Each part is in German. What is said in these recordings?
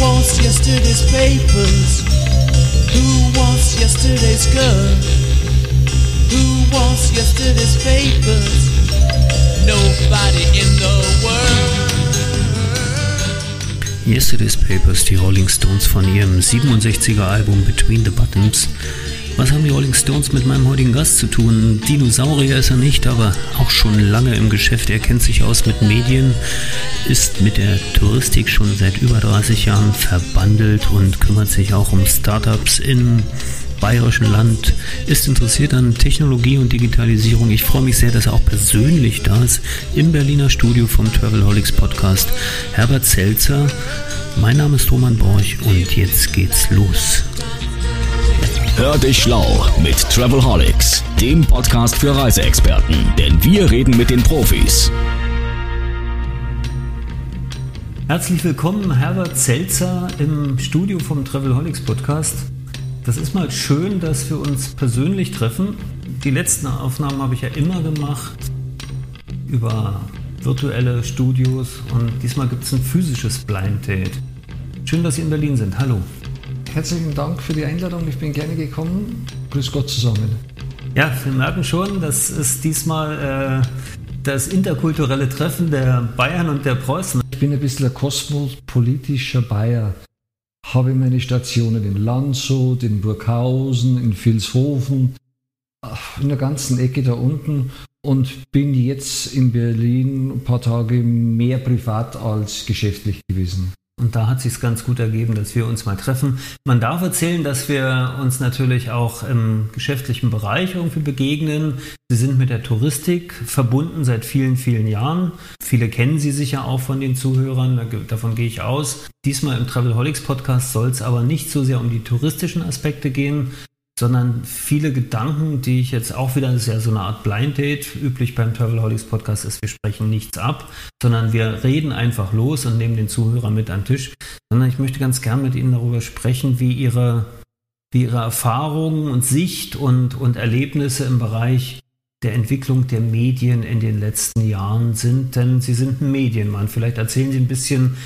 wants yesterday's papers? Who wants yesterday's girl? Who wants yesterday's papers? Nobody in the world. Yesterday's Papers, die Rolling Stones von ihrem 67er Album Between the Buttons. Was haben die Rolling Stones mit meinem heutigen Gast zu tun? Dinosaurier ist er nicht, aber auch schon lange im Geschäft. Er kennt sich aus mit Medien, ist mit der Touristik schon seit über 30 Jahren verbandelt und kümmert sich auch um Startups im bayerischen Land, ist interessiert an Technologie und Digitalisierung. Ich freue mich sehr, dass er auch persönlich da ist im Berliner Studio vom Travelholics Podcast. Herbert Zelzer, mein Name ist Roman Borch und jetzt geht's los. Hör dich schlau mit Travelholics, dem Podcast für Reiseexperten, denn wir reden mit den Profis. Herzlich willkommen, Herbert Zelzer im Studio vom Travelholics Podcast. Das ist mal schön, dass wir uns persönlich treffen. Die letzten Aufnahmen habe ich ja immer gemacht über virtuelle Studios und diesmal gibt es ein physisches Blind Date. Schön, dass Sie in Berlin sind. Hallo. Herzlichen Dank für die Einladung. Ich bin gerne gekommen. Grüß Gott zusammen. Ja, wir merken schon, das ist diesmal äh, das interkulturelle Treffen der Bayern und der Preußen. Ich bin ein bisschen ein kosmopolitischer Bayer. Habe meine Stationen in Landshut, in Burghausen, in Vilshofen, in der ganzen Ecke da unten und bin jetzt in Berlin ein paar Tage mehr privat als geschäftlich gewesen. Und da hat sich ganz gut ergeben, dass wir uns mal treffen. Man darf erzählen, dass wir uns natürlich auch im geschäftlichen Bereich irgendwie begegnen. Sie sind mit der Touristik verbunden seit vielen, vielen Jahren. Viele kennen Sie sicher auch von den Zuhörern, davon gehe ich aus. Diesmal im Travelholics Podcast soll es aber nicht so sehr um die touristischen Aspekte gehen, sondern viele Gedanken, die ich jetzt auch wieder, das ist ja so eine Art Blind Date, üblich beim Travelholics Podcast ist, wir sprechen nichts ab, sondern wir reden einfach los und nehmen den Zuhörer mit an den Tisch, sondern ich möchte ganz gern mit Ihnen darüber sprechen, wie Ihre, wie Ihre Erfahrungen und Sicht und, und Erlebnisse im Bereich der Entwicklung der Medien in den letzten Jahren sind, denn Sie sind ein Medienmann. Vielleicht erzählen Sie ein bisschen,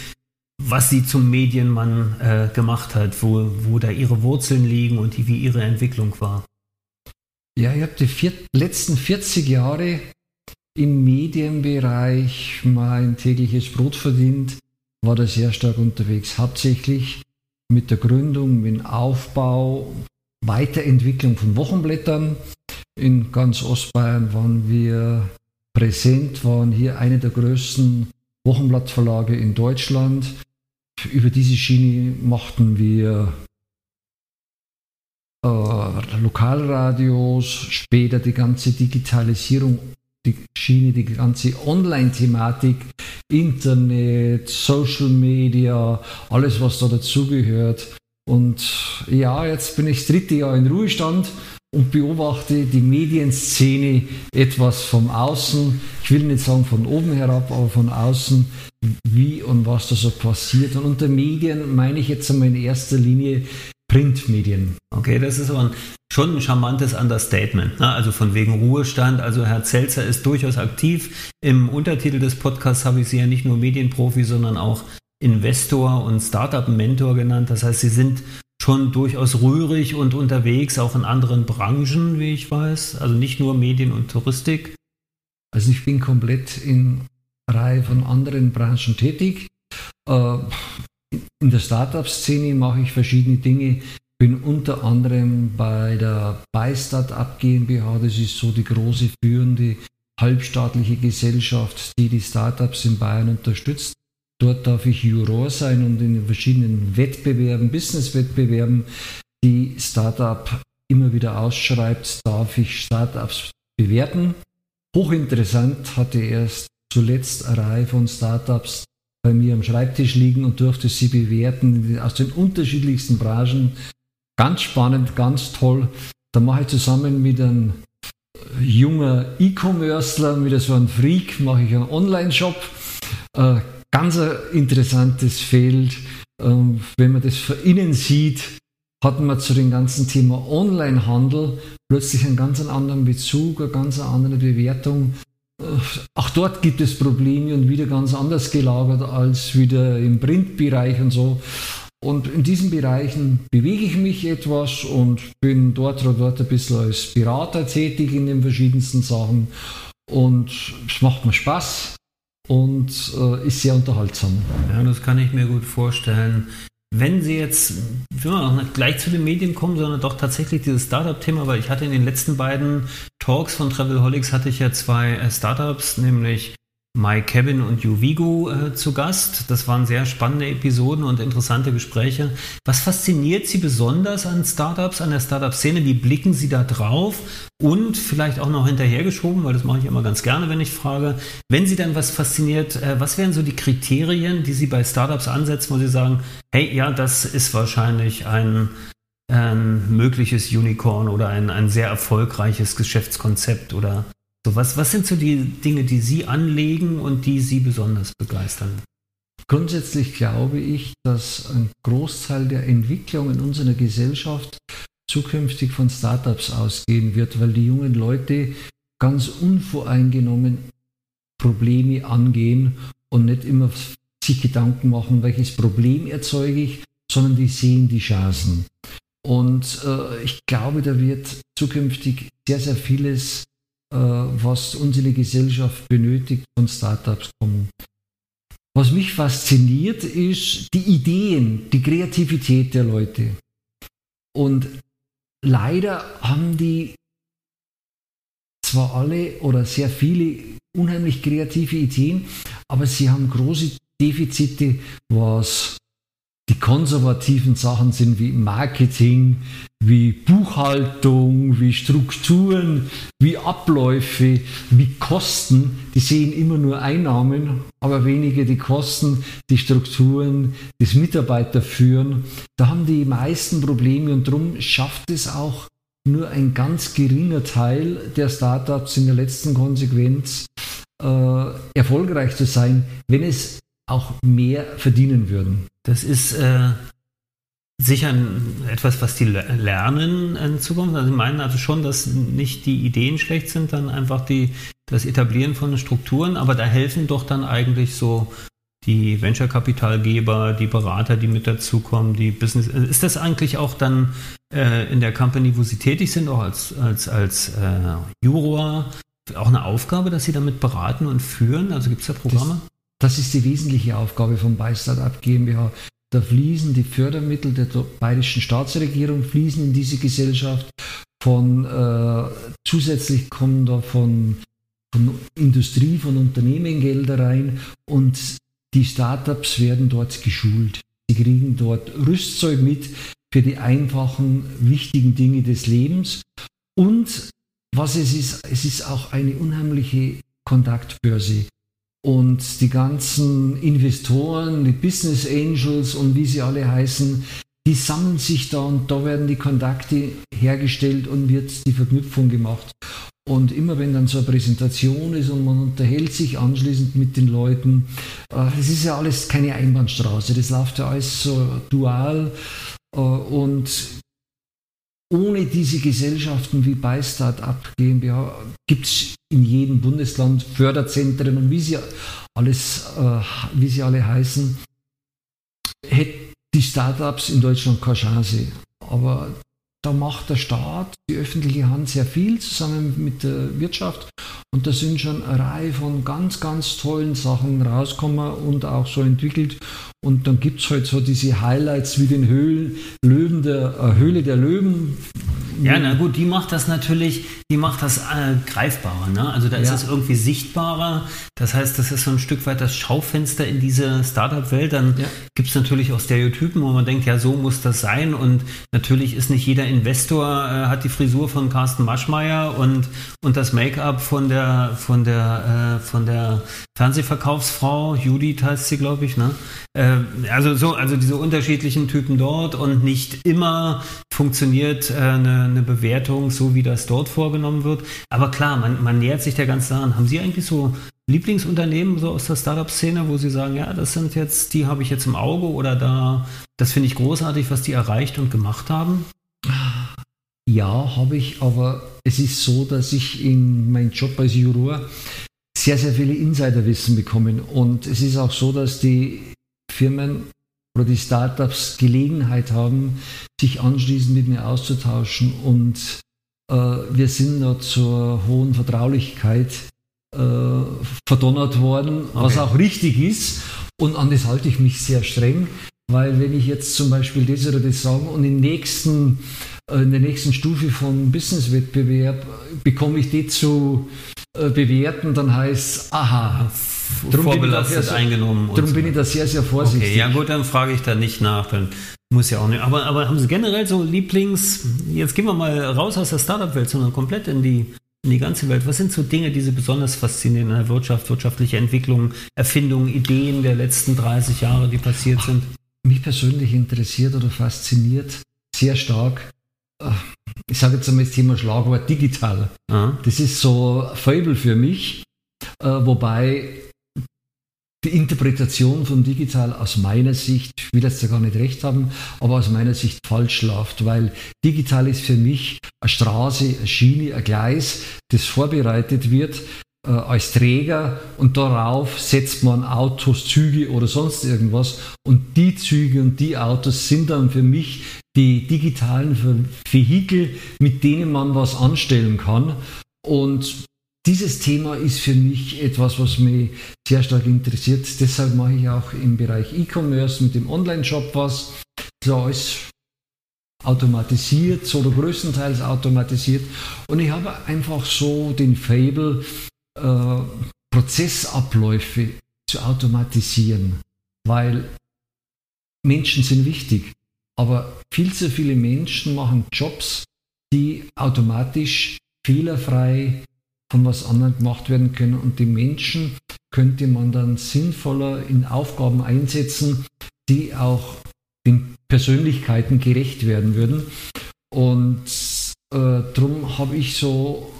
was sie zum Medienmann äh, gemacht hat, wo, wo da ihre Wurzeln liegen und die, wie ihre Entwicklung war. Ja, ich habe die vier, letzten 40 Jahre im Medienbereich mein tägliches Brot verdient, war da sehr stark unterwegs, hauptsächlich mit der Gründung, mit dem Aufbau, Weiterentwicklung von Wochenblättern. In ganz Ostbayern waren wir präsent, waren hier eine der größten Wochenblattverlage in Deutschland über diese Schiene machten wir äh, Lokalradios, später die ganze Digitalisierung, die Schiene, die ganze Online-Thematik, Internet, Social Media, alles, was da dazugehört. Und ja, jetzt bin ich das dritte Jahr in Ruhestand und beobachte die Medienszene etwas von außen. Ich will nicht sagen von oben herab, aber von außen, wie und was da so passiert. Und unter Medien meine ich jetzt einmal in erster Linie Printmedien. Okay, das ist aber ein, schon ein charmantes Understatement. Ne? Also von wegen Ruhestand. Also Herr Zelzer ist durchaus aktiv. Im Untertitel des Podcasts habe ich Sie ja nicht nur Medienprofi, sondern auch Investor und Startup-Mentor genannt. Das heißt, Sie sind schon durchaus rührig und unterwegs, auch in anderen Branchen, wie ich weiß. Also nicht nur Medien und Touristik. Also ich bin komplett in Reihe von anderen Branchen tätig. Äh, in der Startup-Szene mache ich verschiedene Dinge. Bin unter anderem bei der Beistart GmbH, das ist so die große führende halbstaatliche Gesellschaft, die die Startups in Bayern unterstützt. Dort darf ich Juror sein und in den verschiedenen Wettbewerben, Business-Wettbewerben, die Startup immer wieder ausschreibt, darf ich Startups bewerten. Hochinteressant hatte erst zuletzt eine Reihe von Startups bei mir am Schreibtisch liegen und durfte sie bewerten aus den unterschiedlichsten Branchen. Ganz spannend, ganz toll. Da mache ich zusammen mit einem junger E-Commercer, mit so einem Freak, mache ich einen Online-Shop. Äh, ganz ein interessantes Feld. Ähm, wenn man das von innen sieht, hat man zu dem ganzen Thema Onlinehandel plötzlich einen ganz anderen Bezug, eine ganz andere Bewertung. Äh, auch dort gibt es Probleme und wieder ganz anders gelagert als wieder im Printbereich und so. Und in diesen Bereichen bewege ich mich etwas und bin dort oder dort ein bisschen als Berater tätig in den verschiedensten Sachen. Und es macht mir Spaß und äh, ist sehr unterhaltsam. Ja, das kann ich mir gut vorstellen. Wenn Sie jetzt, will man auch nicht gleich zu den Medien kommen, sondern doch tatsächlich dieses Startup-Thema, weil ich hatte in den letzten beiden Talks von Travelholics hatte ich ja zwei äh, Startups, nämlich My Kevin und Juvigo äh, zu Gast. Das waren sehr spannende Episoden und interessante Gespräche. Was fasziniert Sie besonders an Startups, an der Startup-Szene? Wie blicken Sie da drauf? Und vielleicht auch noch hinterhergeschoben, weil das mache ich immer ganz gerne, wenn ich frage, wenn Sie dann was fasziniert, äh, was wären so die Kriterien, die Sie bei Startups ansetzen, wo Sie sagen, hey, ja, das ist wahrscheinlich ein, ein mögliches Unicorn oder ein, ein sehr erfolgreiches Geschäftskonzept oder so, was, was sind so die Dinge, die Sie anlegen und die Sie besonders begeistern? Grundsätzlich glaube ich, dass ein Großteil der Entwicklung in unserer Gesellschaft zukünftig von Startups ausgehen wird, weil die jungen Leute ganz unvoreingenommen Probleme angehen und nicht immer sich Gedanken machen, welches Problem erzeuge ich, sondern die sehen die Chancen. Und äh, ich glaube, da wird zukünftig sehr, sehr vieles was unsere Gesellschaft benötigt, von Startups kommen. Was mich fasziniert, ist die Ideen, die Kreativität der Leute. Und leider haben die zwar alle oder sehr viele unheimlich kreative Ideen, aber sie haben große Defizite, was die konservativen Sachen sind wie Marketing, wie Buchhaltung, wie Strukturen, wie Abläufe, wie Kosten. Die sehen immer nur Einnahmen, aber weniger die Kosten, die Strukturen, das Mitarbeiterführen. Da haben die meisten Probleme und darum schafft es auch nur ein ganz geringer Teil der Startups in der letzten Konsequenz äh, erfolgreich zu sein, wenn es auch mehr verdienen würden. Das ist äh, sicher etwas, was die lernen in Zukunft. Also sie meinen also schon, dass nicht die Ideen schlecht sind, dann einfach die, das Etablieren von Strukturen, aber da helfen doch dann eigentlich so die Venture-Kapitalgeber, die Berater, die mit dazukommen, die Business. Ist das eigentlich auch dann äh, in der Company, wo Sie tätig sind, auch als, als, als äh, Juror, auch eine Aufgabe, dass Sie damit beraten und führen? Also gibt es da Programme? Das ist die wesentliche Aufgabe von Beistartup GmbH. Da fließen die Fördermittel der bayerischen Staatsregierung fließen in diese Gesellschaft. Von äh, zusätzlich kommen da von, von Industrie, von Unternehmen Gelder rein und die Startups werden dort geschult. Sie kriegen dort Rüstzeug mit für die einfachen, wichtigen Dinge des Lebens. Und was es ist, es ist auch eine unheimliche Kontaktbörse. Und die ganzen Investoren, die Business Angels und wie sie alle heißen, die sammeln sich da und da werden die Kontakte hergestellt und wird die Verknüpfung gemacht. Und immer wenn dann so eine Präsentation ist und man unterhält sich anschließend mit den Leuten, das ist ja alles keine Einbahnstraße, das läuft ja alles so dual. Äh, und ohne diese Gesellschaften wie bei Start-up GmbH gibt es in jedem Bundesland Förderzentren und wie sie alles, äh, wie sie alle heißen, hätten die Startups in Deutschland keine Chance. Aber da macht der Staat, die öffentliche Hand sehr viel zusammen mit der Wirtschaft und da sind schon eine Reihe von ganz, ganz tollen Sachen rausgekommen und auch so entwickelt. Und dann gibt es halt so diese Highlights wie den Höhlen, Löwen der äh, Höhle der Löwen. Ja, na gut, die macht das natürlich, die macht das äh, greifbarer. Ne? Also da ist es irgendwie sichtbarer. Das heißt, das ist so ein Stück weit das Schaufenster in diese Startup-Welt. Dann ja. gibt es natürlich auch Stereotypen, wo man denkt, ja, so muss das sein. Und natürlich ist nicht jeder Investor, äh, hat die Frisur von Carsten Maschmeyer und, und das Make-up von der, von der, äh, von der Fernsehverkaufsfrau, Judith heißt sie, glaube ich, ne? Äh, also so, also diese unterschiedlichen Typen dort und nicht immer funktioniert äh, eine, Bewertung so, wie das dort vorgenommen wird. Aber klar, man, man nähert sich der ganzen an. Haben Sie eigentlich so Lieblingsunternehmen so aus der Startup-Szene, wo Sie sagen, ja, das sind jetzt, die habe ich jetzt im Auge oder da, das finde ich großartig, was die erreicht und gemacht haben? Ja, habe ich, aber es ist so, dass ich in meinem Job als Juror sehr, sehr viele Insiderwissen bekommen. Und es ist auch so, dass die Firmen oder die Startups Gelegenheit haben, sich anschließend mit mir auszutauschen und äh, wir sind da zur hohen Vertraulichkeit äh, verdonnert worden, okay. was auch richtig ist und an das halte ich mich sehr streng, weil wenn ich jetzt zum Beispiel das oder das sage und im nächsten äh, in der nächsten Stufe von Businesswettbewerb bekomme ich die zu äh, bewerten, dann heißt aha, drum vorbelastet sehr, eingenommen. Darum so. bin ich da sehr, sehr vorsichtig. Okay, ja gut, dann frage ich da nicht nach, dann muss ja auch nicht. Aber, aber haben Sie generell so Lieblings, jetzt gehen wir mal raus aus der Startup-Welt, sondern komplett in die, in die ganze Welt. Was sind so Dinge, die Sie besonders faszinieren in der Wirtschaft, wirtschaftliche Entwicklung, Erfindungen, Ideen der letzten 30 Jahre, die passiert sind? Mich persönlich interessiert oder fasziniert sehr stark ich sage jetzt einmal das Thema Schlagwort digital. Aha. Das ist so ein Fable für mich, äh, wobei die Interpretation von digital aus meiner Sicht, ich will jetzt ja gar nicht recht haben, aber aus meiner Sicht falsch läuft, weil digital ist für mich eine Straße, eine Schiene, ein Gleis, das vorbereitet wird äh, als Träger und darauf setzt man Autos, Züge oder sonst irgendwas und die Züge und die Autos sind dann für mich die digitalen Vehikel, mit denen man was anstellen kann. Und dieses Thema ist für mich etwas, was mich sehr stark interessiert. Deshalb mache ich auch im Bereich E-Commerce mit dem Online-Shop was. So alles automatisiert oder größtenteils automatisiert. Und ich habe einfach so den Fable, äh, Prozessabläufe zu automatisieren, weil Menschen sind wichtig. Aber viel zu viele Menschen machen Jobs, die automatisch fehlerfrei von was anderem gemacht werden können. Und die Menschen könnte man dann sinnvoller in Aufgaben einsetzen, die auch den Persönlichkeiten gerecht werden würden. Und äh, darum habe ich so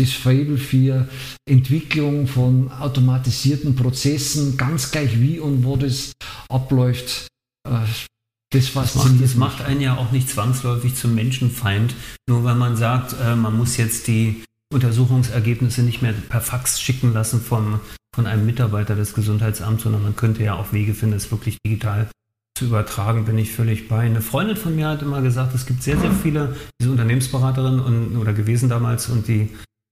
das Fable für Entwicklung von automatisierten Prozessen, ganz gleich wie und wo das abläuft, äh, das, das, macht, das macht einen ja auch nicht zwangsläufig zum Menschenfeind, nur weil man sagt, äh, man muss jetzt die Untersuchungsergebnisse nicht mehr per Fax schicken lassen vom, von einem Mitarbeiter des Gesundheitsamts, sondern man könnte ja auch Wege finden, es wirklich digital zu übertragen, bin ich völlig bei. Eine Freundin von mir hat immer gesagt, es gibt sehr, sehr viele, diese Unternehmensberaterin und, oder gewesen damals und die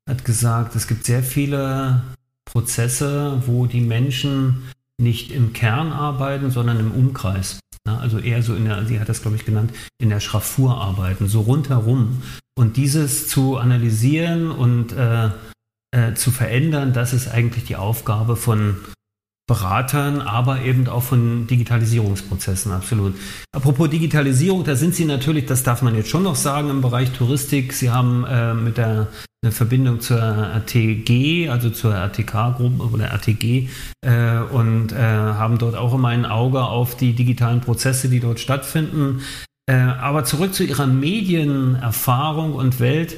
hat gesagt, es gibt sehr viele Prozesse, wo die Menschen nicht im Kern arbeiten, sondern im Umkreis. Also eher so in der, sie hat das glaube ich genannt, in der Schraffur arbeiten, so rundherum. Und dieses zu analysieren und äh, äh, zu verändern, das ist eigentlich die Aufgabe von Beratern, aber eben auch von Digitalisierungsprozessen, absolut. Apropos Digitalisierung, da sind Sie natürlich, das darf man jetzt schon noch sagen, im Bereich Touristik. Sie haben äh, mit der eine Verbindung zur RTG, also zur RTK-Gruppe oder RTG, äh, und äh, haben dort auch immer ein Auge auf die digitalen Prozesse, die dort stattfinden. Äh, aber zurück zu Ihrer Medienerfahrung und Welt.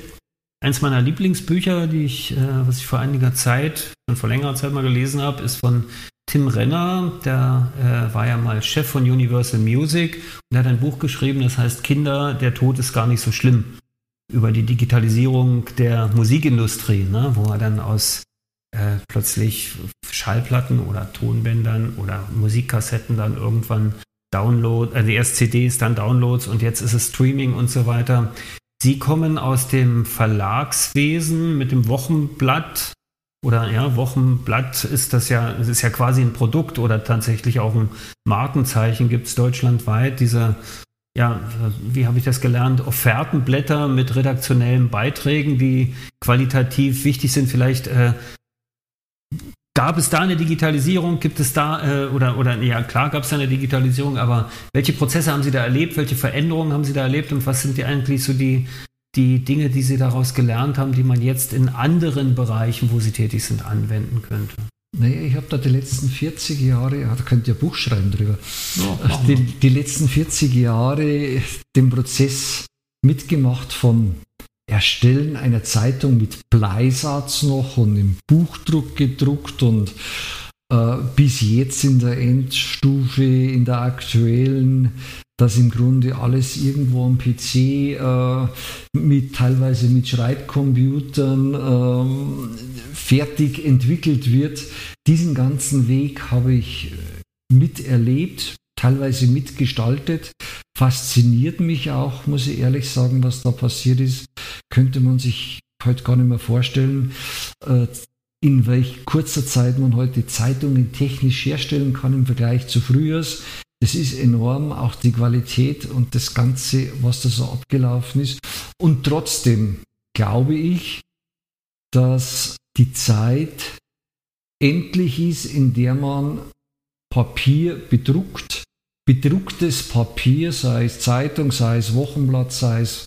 Eins meiner Lieblingsbücher, die ich, äh, was ich vor einiger Zeit, schon vor längerer Zeit mal gelesen habe, ist von Tim Renner, der äh, war ja mal Chef von Universal Music und hat ein Buch geschrieben, das heißt Kinder, der Tod ist gar nicht so schlimm. Über die Digitalisierung der Musikindustrie, ne, wo er dann aus äh, plötzlich Schallplatten oder Tonbändern oder Musikkassetten dann irgendwann Download, also erst CDs, dann Downloads und jetzt ist es Streaming und so weiter. Sie kommen aus dem Verlagswesen mit dem Wochenblatt oder ja, Wochenblatt ist das ja, es ist ja quasi ein Produkt oder tatsächlich auch ein Markenzeichen gibt es deutschlandweit. Diese, ja, wie habe ich das gelernt? Offertenblätter mit redaktionellen Beiträgen, die qualitativ wichtig sind. Vielleicht äh, gab es da eine Digitalisierung? Gibt es da, äh, oder, oder ja, klar gab es da eine Digitalisierung, aber welche Prozesse haben Sie da erlebt? Welche Veränderungen haben Sie da erlebt und was sind die eigentlich so die die Dinge, die Sie daraus gelernt haben, die man jetzt in anderen Bereichen, wo Sie tätig sind, anwenden könnte? Naja, ich habe da die letzten 40 Jahre, da könnt ihr ein Buch schreiben drüber, ja, die, die, letzten 40 Jahre den Prozess mitgemacht vom Erstellen einer Zeitung mit Bleisatz noch und im Buchdruck gedruckt und bis jetzt in der Endstufe, in der aktuellen dass im Grunde alles irgendwo am PC äh, mit teilweise mit Schreibcomputern äh, fertig entwickelt wird. Diesen ganzen Weg habe ich äh, miterlebt, teilweise mitgestaltet. Fasziniert mich auch, muss ich ehrlich sagen, was da passiert ist. Könnte man sich heute gar nicht mehr vorstellen, äh, in welch kurzer Zeit man heute Zeitungen technisch herstellen kann im Vergleich zu früher. Das ist enorm, auch die Qualität und das Ganze, was da so abgelaufen ist. Und trotzdem glaube ich, dass die Zeit endlich ist, in der man Papier bedruckt, bedrucktes Papier, sei es Zeitung, sei es Wochenblatt, sei es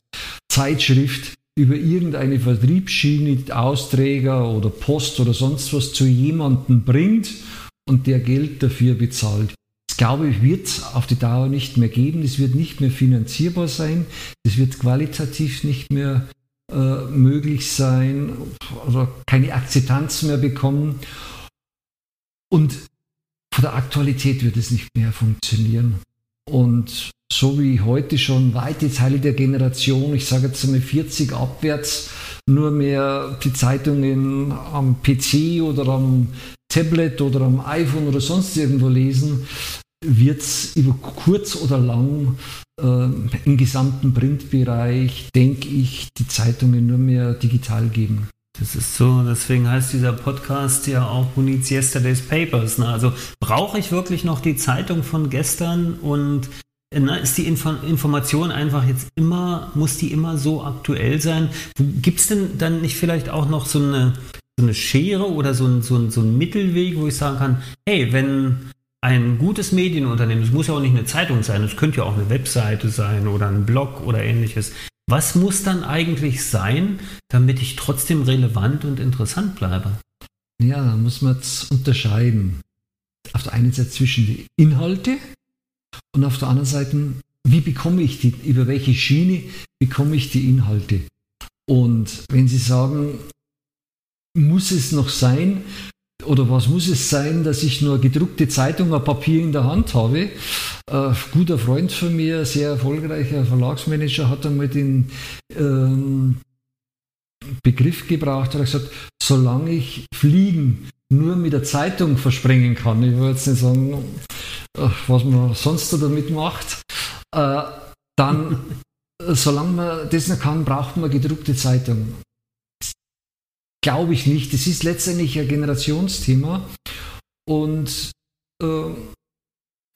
Zeitschrift, über irgendeine Vertriebsschiene, Austräger oder Post oder sonst was zu jemandem bringt und der Geld dafür bezahlt. Das glaube ich, wird es auf die Dauer nicht mehr geben. Es wird nicht mehr finanzierbar sein. Es wird qualitativ nicht mehr äh, möglich sein oder keine Akzeptanz mehr bekommen. Und von der Aktualität wird es nicht mehr funktionieren. Und so wie heute schon weite Teile der Generation, ich sage jetzt einmal 40 abwärts, nur mehr die Zeitungen am PC oder am Tablet oder am iPhone oder sonst irgendwo lesen, wird es über kurz oder lang äh, im gesamten Printbereich, denke ich, die Zeitungen nur mehr digital geben. Das ist so, deswegen heißt dieser Podcast ja auch Who Needs Yesterday's Papers. Ne? Also brauche ich wirklich noch die Zeitung von gestern und na, ist die Info Information einfach jetzt immer, muss die immer so aktuell sein? Gibt es denn dann nicht vielleicht auch noch so eine, so eine Schere oder so ein, so, ein, so ein Mittelweg, wo ich sagen kann, hey, wenn ein gutes Medienunternehmen, es muss ja auch nicht eine Zeitung sein, es könnte ja auch eine Webseite sein oder ein Blog oder ähnliches. Was muss dann eigentlich sein, damit ich trotzdem relevant und interessant bleibe? Ja, da muss man jetzt unterscheiden. Auf der einen Seite zwischen die Inhalte, und auf der anderen Seite, wie bekomme ich die, über welche Schiene bekomme ich die Inhalte? Und wenn Sie sagen, muss es noch sein, oder was muss es sein, dass ich nur gedruckte Zeitung, ein Papier in der Hand habe? Ein guter Freund von mir, sehr erfolgreicher Verlagsmanager, hat einmal den ähm, Begriff gebraucht, hat gesagt, solange ich Fliegen nur mit der Zeitung versprengen kann, ich will jetzt nicht sagen, was man sonst damit macht, äh, dann, solange man das nicht kann, braucht man gedruckte Zeitung. Glaube ich nicht. Das ist letztendlich ein Generationsthema und äh,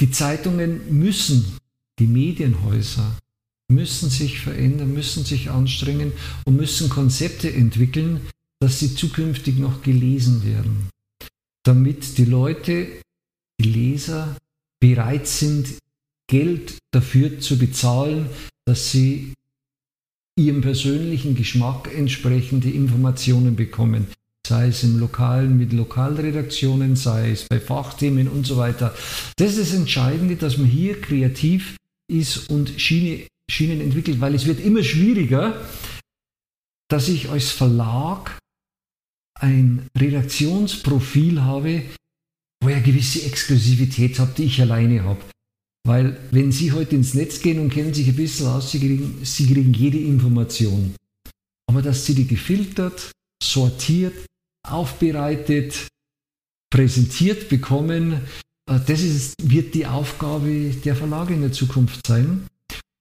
die Zeitungen müssen, die Medienhäuser müssen sich verändern, müssen sich anstrengen und müssen Konzepte entwickeln, dass sie zukünftig noch gelesen werden, damit die Leute, die Leser bereit sind, Geld dafür zu bezahlen, dass sie ihrem persönlichen Geschmack entsprechende Informationen bekommen. Sei es im Lokalen mit Lokalredaktionen, sei es bei Fachthemen und so weiter. Das ist das Entscheidende, dass man hier kreativ ist und Schiene, Schienen entwickelt, weil es wird immer schwieriger, dass ich als Verlag ein Redaktionsprofil habe, wo ihr gewisse Exklusivität habt, die ich alleine habe. Weil wenn Sie heute ins Netz gehen und kennen sich ein bisschen aus, Sie kriegen, Sie kriegen jede Information. Aber dass Sie die gefiltert, sortiert, aufbereitet, präsentiert bekommen, äh, das ist, wird die Aufgabe der Verlage in der Zukunft sein.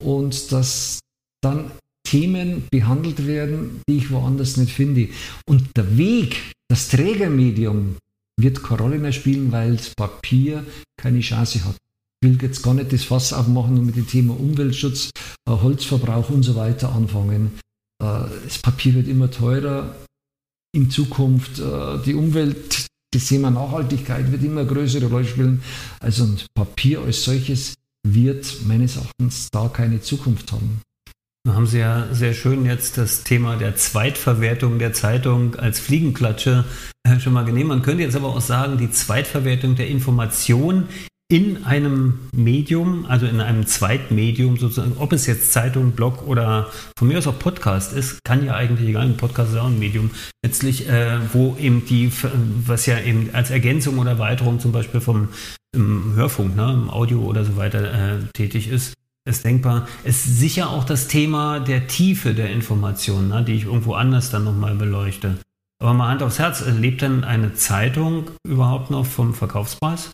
Und dass dann Themen behandelt werden, die ich woanders nicht finde. Und der Weg, das Trägermedium, wird keine Rolle mehr spielen, weil das Papier keine Chance hat. Will jetzt gar nicht das Fass aufmachen und mit dem Thema Umweltschutz, äh, Holzverbrauch und so weiter anfangen. Äh, das Papier wird immer teurer. In Zukunft äh, die Umwelt, das Thema Nachhaltigkeit wird immer größere Rolle spielen. Also Papier als solches wird meines Erachtens da keine Zukunft haben. Da haben Sie ja sehr schön jetzt das Thema der Zweitverwertung der Zeitung als Fliegenklatsche schon mal genehm. Man könnte jetzt aber auch sagen, die Zweitverwertung der Information in einem Medium, also in einem Zweitmedium sozusagen, ob es jetzt Zeitung, Blog oder von mir aus auch Podcast ist, kann ja eigentlich egal, ein Podcast ist auch ein Medium, letztlich, äh, wo eben die, was ja eben als Ergänzung oder Erweiterung zum Beispiel vom Hörfunk, ne, im Audio oder so weiter äh, tätig ist, ist denkbar. Es ist sicher auch das Thema der Tiefe der Informationen, ne, die ich irgendwo anders dann nochmal beleuchte. Aber mal Hand aufs Herz, lebt denn eine Zeitung überhaupt noch vom Verkaufspreis?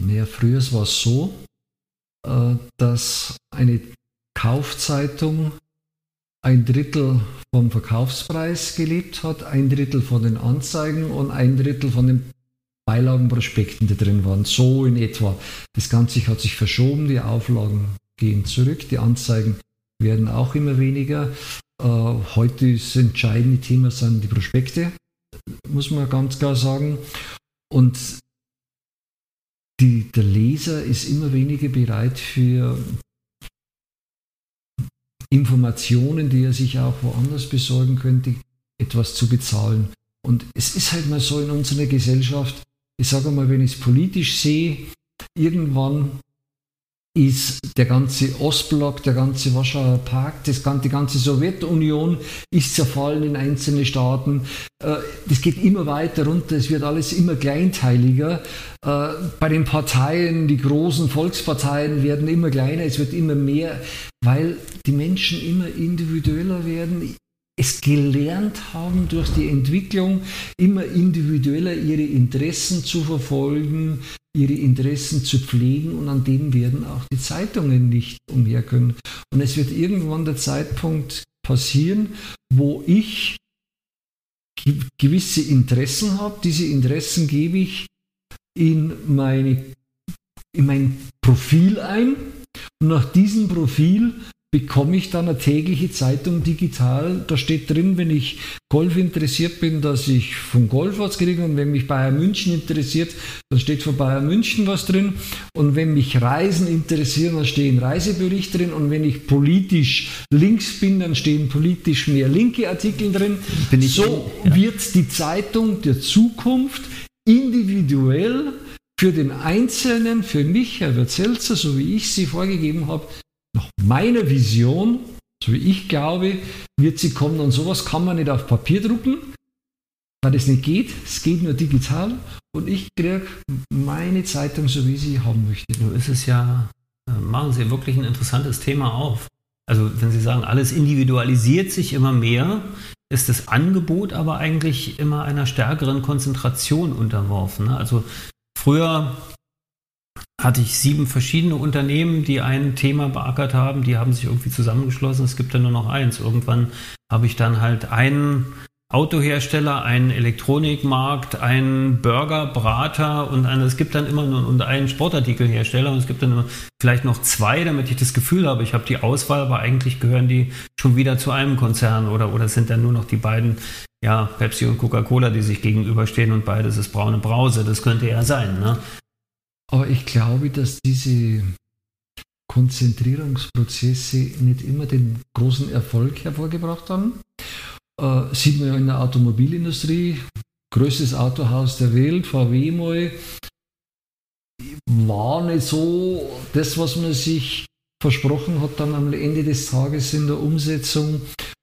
Naja, früher war es so, äh, dass eine Kaufzeitung ein Drittel vom Verkaufspreis gelebt hat, ein Drittel von den Anzeigen und ein Drittel von den Beilagenprospekten, die drin waren. So in etwa. Das Ganze hat sich verschoben, die Auflagen gehen zurück, die Anzeigen werden auch immer weniger. Äh, heute das entscheidende Thema sind die Prospekte, muss man ganz klar sagen. Und die, der Leser ist immer weniger bereit für Informationen, die er sich auch woanders besorgen könnte, etwas zu bezahlen. Und es ist halt mal so in unserer Gesellschaft, ich sage mal, wenn ich es politisch sehe, irgendwann ist der ganze Ostblock, der ganze Warschauer Pakt, das, die ganze Sowjetunion ist zerfallen in einzelne Staaten. Äh, das geht immer weiter runter, es wird alles immer kleinteiliger. Äh, bei den Parteien, die großen Volksparteien werden immer kleiner, es wird immer mehr, weil die Menschen immer individueller werden, es gelernt haben, durch die Entwicklung immer individueller ihre Interessen zu verfolgen, ihre Interessen zu pflegen und an dem werden auch die Zeitungen nicht umher können. Und es wird irgendwann der Zeitpunkt passieren, wo ich gewisse Interessen habe. Diese Interessen gebe ich in, meine, in mein Profil ein und nach diesem Profil bekomme ich dann eine tägliche Zeitung digital. Da steht drin, wenn ich Golf interessiert bin, dass ich vom Golf was kriege. Und wenn mich Bayern München interessiert, dann steht von Bayern München was drin. Und wenn mich Reisen interessieren, dann stehen Reiseberichte drin. Und wenn ich politisch links bin, dann stehen politisch mehr linke Artikel drin. so ja. wird die Zeitung der Zukunft individuell für den Einzelnen, für mich, Herbert Selzer, so wie ich sie vorgegeben habe, nach meiner Vision, so wie ich glaube, wird sie kommen. Und sowas kann man nicht auf Papier drucken, weil das nicht geht. Es geht nur digital. Und ich kriege meine Zeitung so, wie sie haben möchte. Nur ist es ja, äh, machen Sie wirklich ein interessantes Thema auf. Also wenn Sie sagen, alles individualisiert sich immer mehr, ist das Angebot aber eigentlich immer einer stärkeren Konzentration unterworfen. Ne? Also früher hatte ich sieben verschiedene Unternehmen, die ein Thema beackert haben, die haben sich irgendwie zusammengeschlossen. Es gibt dann nur noch eins. Irgendwann habe ich dann halt einen Autohersteller, einen Elektronikmarkt, einen Burgerbrater und einen, es gibt dann immer nur und einen Sportartikelhersteller und es gibt dann immer vielleicht noch zwei, damit ich das Gefühl habe, ich habe die Auswahl, aber eigentlich gehören die schon wieder zu einem Konzern oder, oder sind dann nur noch die beiden, ja, Pepsi und Coca-Cola, die sich gegenüberstehen und beides ist braune Brause. Das könnte ja sein, ne? Aber ich glaube, dass diese Konzentrierungsprozesse nicht immer den großen Erfolg hervorgebracht haben. Äh, sieht man ja in der Automobilindustrie, größtes Autohaus der Welt, VW mal, war nicht so das, was man sich versprochen hat, dann am Ende des Tages in der Umsetzung.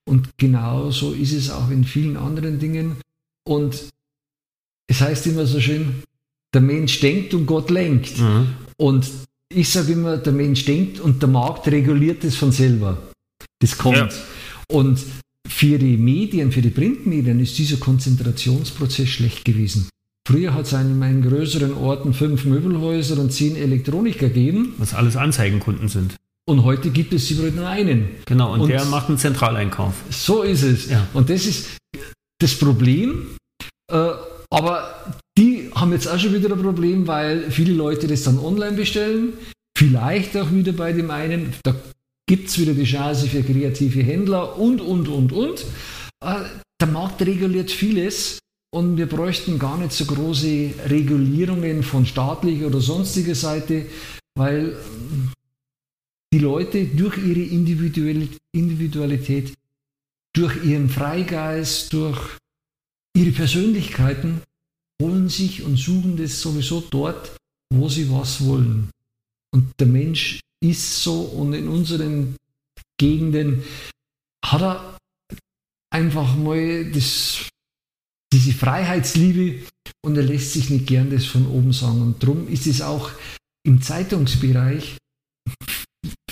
Und genauso ist es auch in vielen anderen Dingen. Und es heißt immer so schön, der Mensch denkt und Gott lenkt. Mhm. Und ich sage immer, der Mensch denkt und der Markt reguliert es von selber. Das kommt. Ja. Und für die Medien, für die Printmedien ist dieser Konzentrationsprozess schlecht gewesen. Früher hat es in meinen größeren Orten fünf Möbelhäuser und zehn Elektroniker gegeben. Was alles Anzeigenkunden sind. Und heute gibt es überall nur einen. Genau, und, und, der macht einen Zentraleinkauf. So ist es. Ja. Und das ist das Problem. Äh, aber haben jetzt auch schon wieder ein Problem, weil viele Leute das dann online bestellen. Vielleicht auch wieder bei dem einen, da gibt es wieder die Chance für kreative Händler und, und, und, und. Äh, der Markt reguliert vieles und wir bräuchten gar nicht so große Regulierungen von staatlicher oder sonstiger Seite, weil ähm, die Leute durch ihre Individualität, durch ihren Freigeist, durch ihre Persönlichkeiten holen sich und suchen das sowieso dort, wo sie was wollen. Und der Mensch ist so und in unseren Gegenden hat er einfach mal das, diese Freiheitsliebe und er lässt sich nicht gern das von oben sagen. Und darum ist es auch im Zeitungsbereich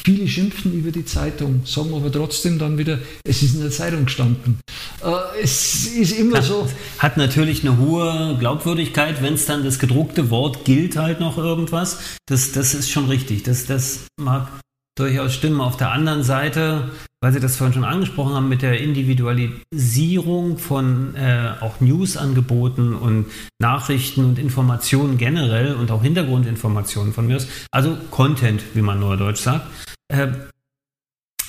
viele schimpfen über die Zeitung, sagen aber trotzdem dann wieder, es ist in der Zeitung gestanden. Äh, es ist immer hat, so. Hat natürlich eine hohe Glaubwürdigkeit, wenn es dann das gedruckte Wort gilt halt noch irgendwas. Das, das ist schon richtig. Das, das mag durchaus stimmen. Auf der anderen Seite, weil Sie das vorhin schon angesprochen haben, mit der Individualisierung von äh, auch News-Angeboten und Nachrichten und Informationen generell und auch Hintergrundinformationen von mir aus, also Content, wie man neudeutsch sagt, äh,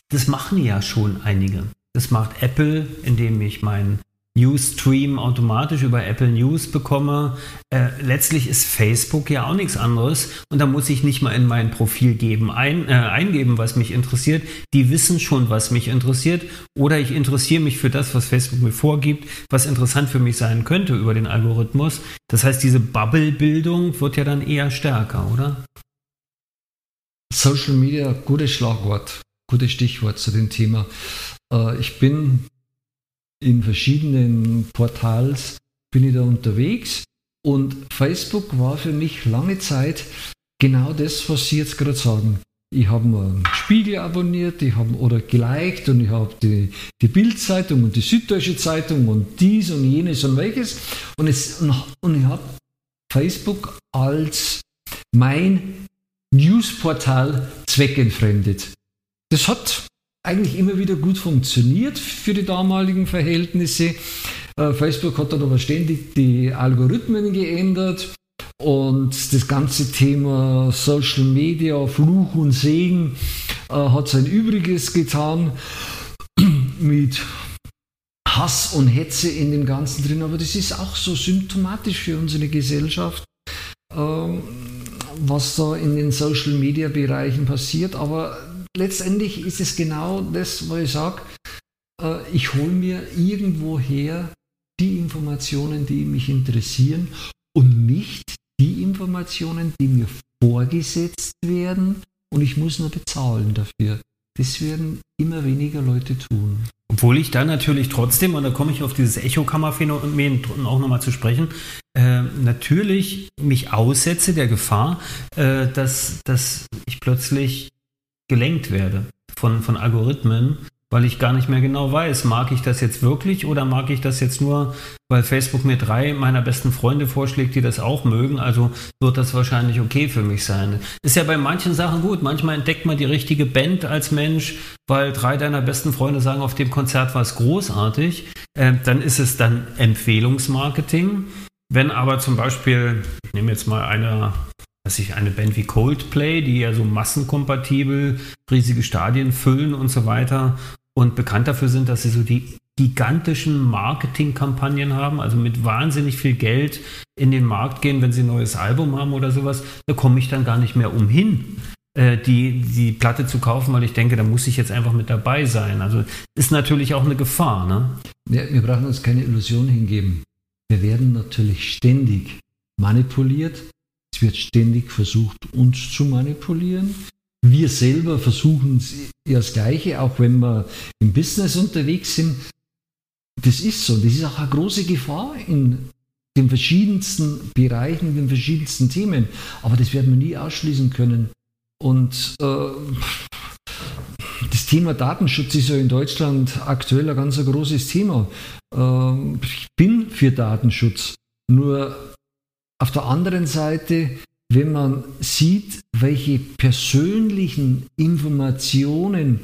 das machen ja schon einige. Das macht Apple, indem ich mein Newsstream automatisch über Apple News bekomme. Äh, letztlich ist Facebook ja auch nichts anderes und da muss ich nicht mal in mein Profil geben, ein, äh, eingeben, was mich interessiert. Die wissen schon, was mich interessiert oder ich interessiere mich für das, was Facebook mir vorgibt, was interessant für mich sein könnte über den Algorithmus. Das heißt, diese Bubble-Bildung wird ja dann eher stärker, oder? Social Media, gutes Schlagwort, gutes Stichwort zu dem Thema. Äh, ich bin in verschiedenen Portals bin ich da unterwegs und Facebook war für mich lange Zeit genau das, was Sie jetzt gerade sagen. Ich habe einen Spiegel abonniert, ich habe oder geliked und ich habe die, die Bildzeitung und die Süddeutsche Zeitung und dies und jenes und welches. Und, es, und, und ich habe Facebook als mein Newsportal zweckentfremdet. Das hat eigentlich immer wieder gut funktioniert für die damaligen Verhältnisse. Äh, Facebook hat dann aber ständig die Algorithmen geändert und das ganze Thema Social Media, Fluch und Segen äh, hat sein Übriges getan mit Hass und Hetze in dem Ganzen drin. Aber das ist auch so symptomatisch für unsere Gesellschaft, was da in den Social Media Bereichen passiert. Aber letztendlich ist es genau das, was ich sage. Äh, ich hole mir irgendwoher die Informationen, die mich interessieren und nicht die Informationen, die mir vorgesetzt werden und ich muss nur bezahlen dafür. Das werden immer weniger Leute tun. Obwohl ich da natürlich trotzdem, und da komme ich auf dieses Echokammerphänomen auch nochmal zu sprechen, äh, natürlich mich aussetze der Gefahr, äh, dass, dass ich plötzlich gelenkt werde von, von Algorithmen, weil ich gar nicht mehr genau weiß, mag ich das jetzt wirklich oder mag ich das jetzt nur, weil Facebook mir drei meiner besten Freunde vorschlägt, die das auch mögen, also wird das wahrscheinlich okay für mich sein. Ist ja bei manchen Sachen gut, manchmal entdeckt man die richtige Band als Mensch, weil drei deiner besten Freunde sagen, auf dem Konzert war es großartig, äh, dann ist es dann Empfehlungsmarketing. Wenn aber zum Beispiel, ich nehme jetzt mal eine dass sich eine Band wie Coldplay, die ja so massenkompatibel riesige Stadien füllen und so weiter und bekannt dafür sind, dass sie so die gigantischen Marketingkampagnen haben, also mit wahnsinnig viel Geld in den Markt gehen, wenn sie ein neues Album haben oder sowas, da komme ich dann gar nicht mehr umhin, äh, die, die Platte zu kaufen, weil ich denke, da muss ich jetzt einfach mit dabei sein. Also ist natürlich auch eine Gefahr. Ne? Wir, wir brauchen uns keine Illusion hingeben. Wir werden natürlich ständig manipuliert, es wird ständig versucht, uns zu manipulieren. Wir selber versuchen ja das Gleiche, auch wenn wir im Business unterwegs sind. Das ist so. Das ist auch eine große Gefahr in den verschiedensten Bereichen, in den verschiedensten Themen. Aber das werden wir nie ausschließen können. Und äh, das Thema Datenschutz ist ja in Deutschland aktuell ein ganz großes Thema. Äh, ich bin für Datenschutz. Nur auf der anderen Seite, wenn man sieht, welche persönlichen Informationen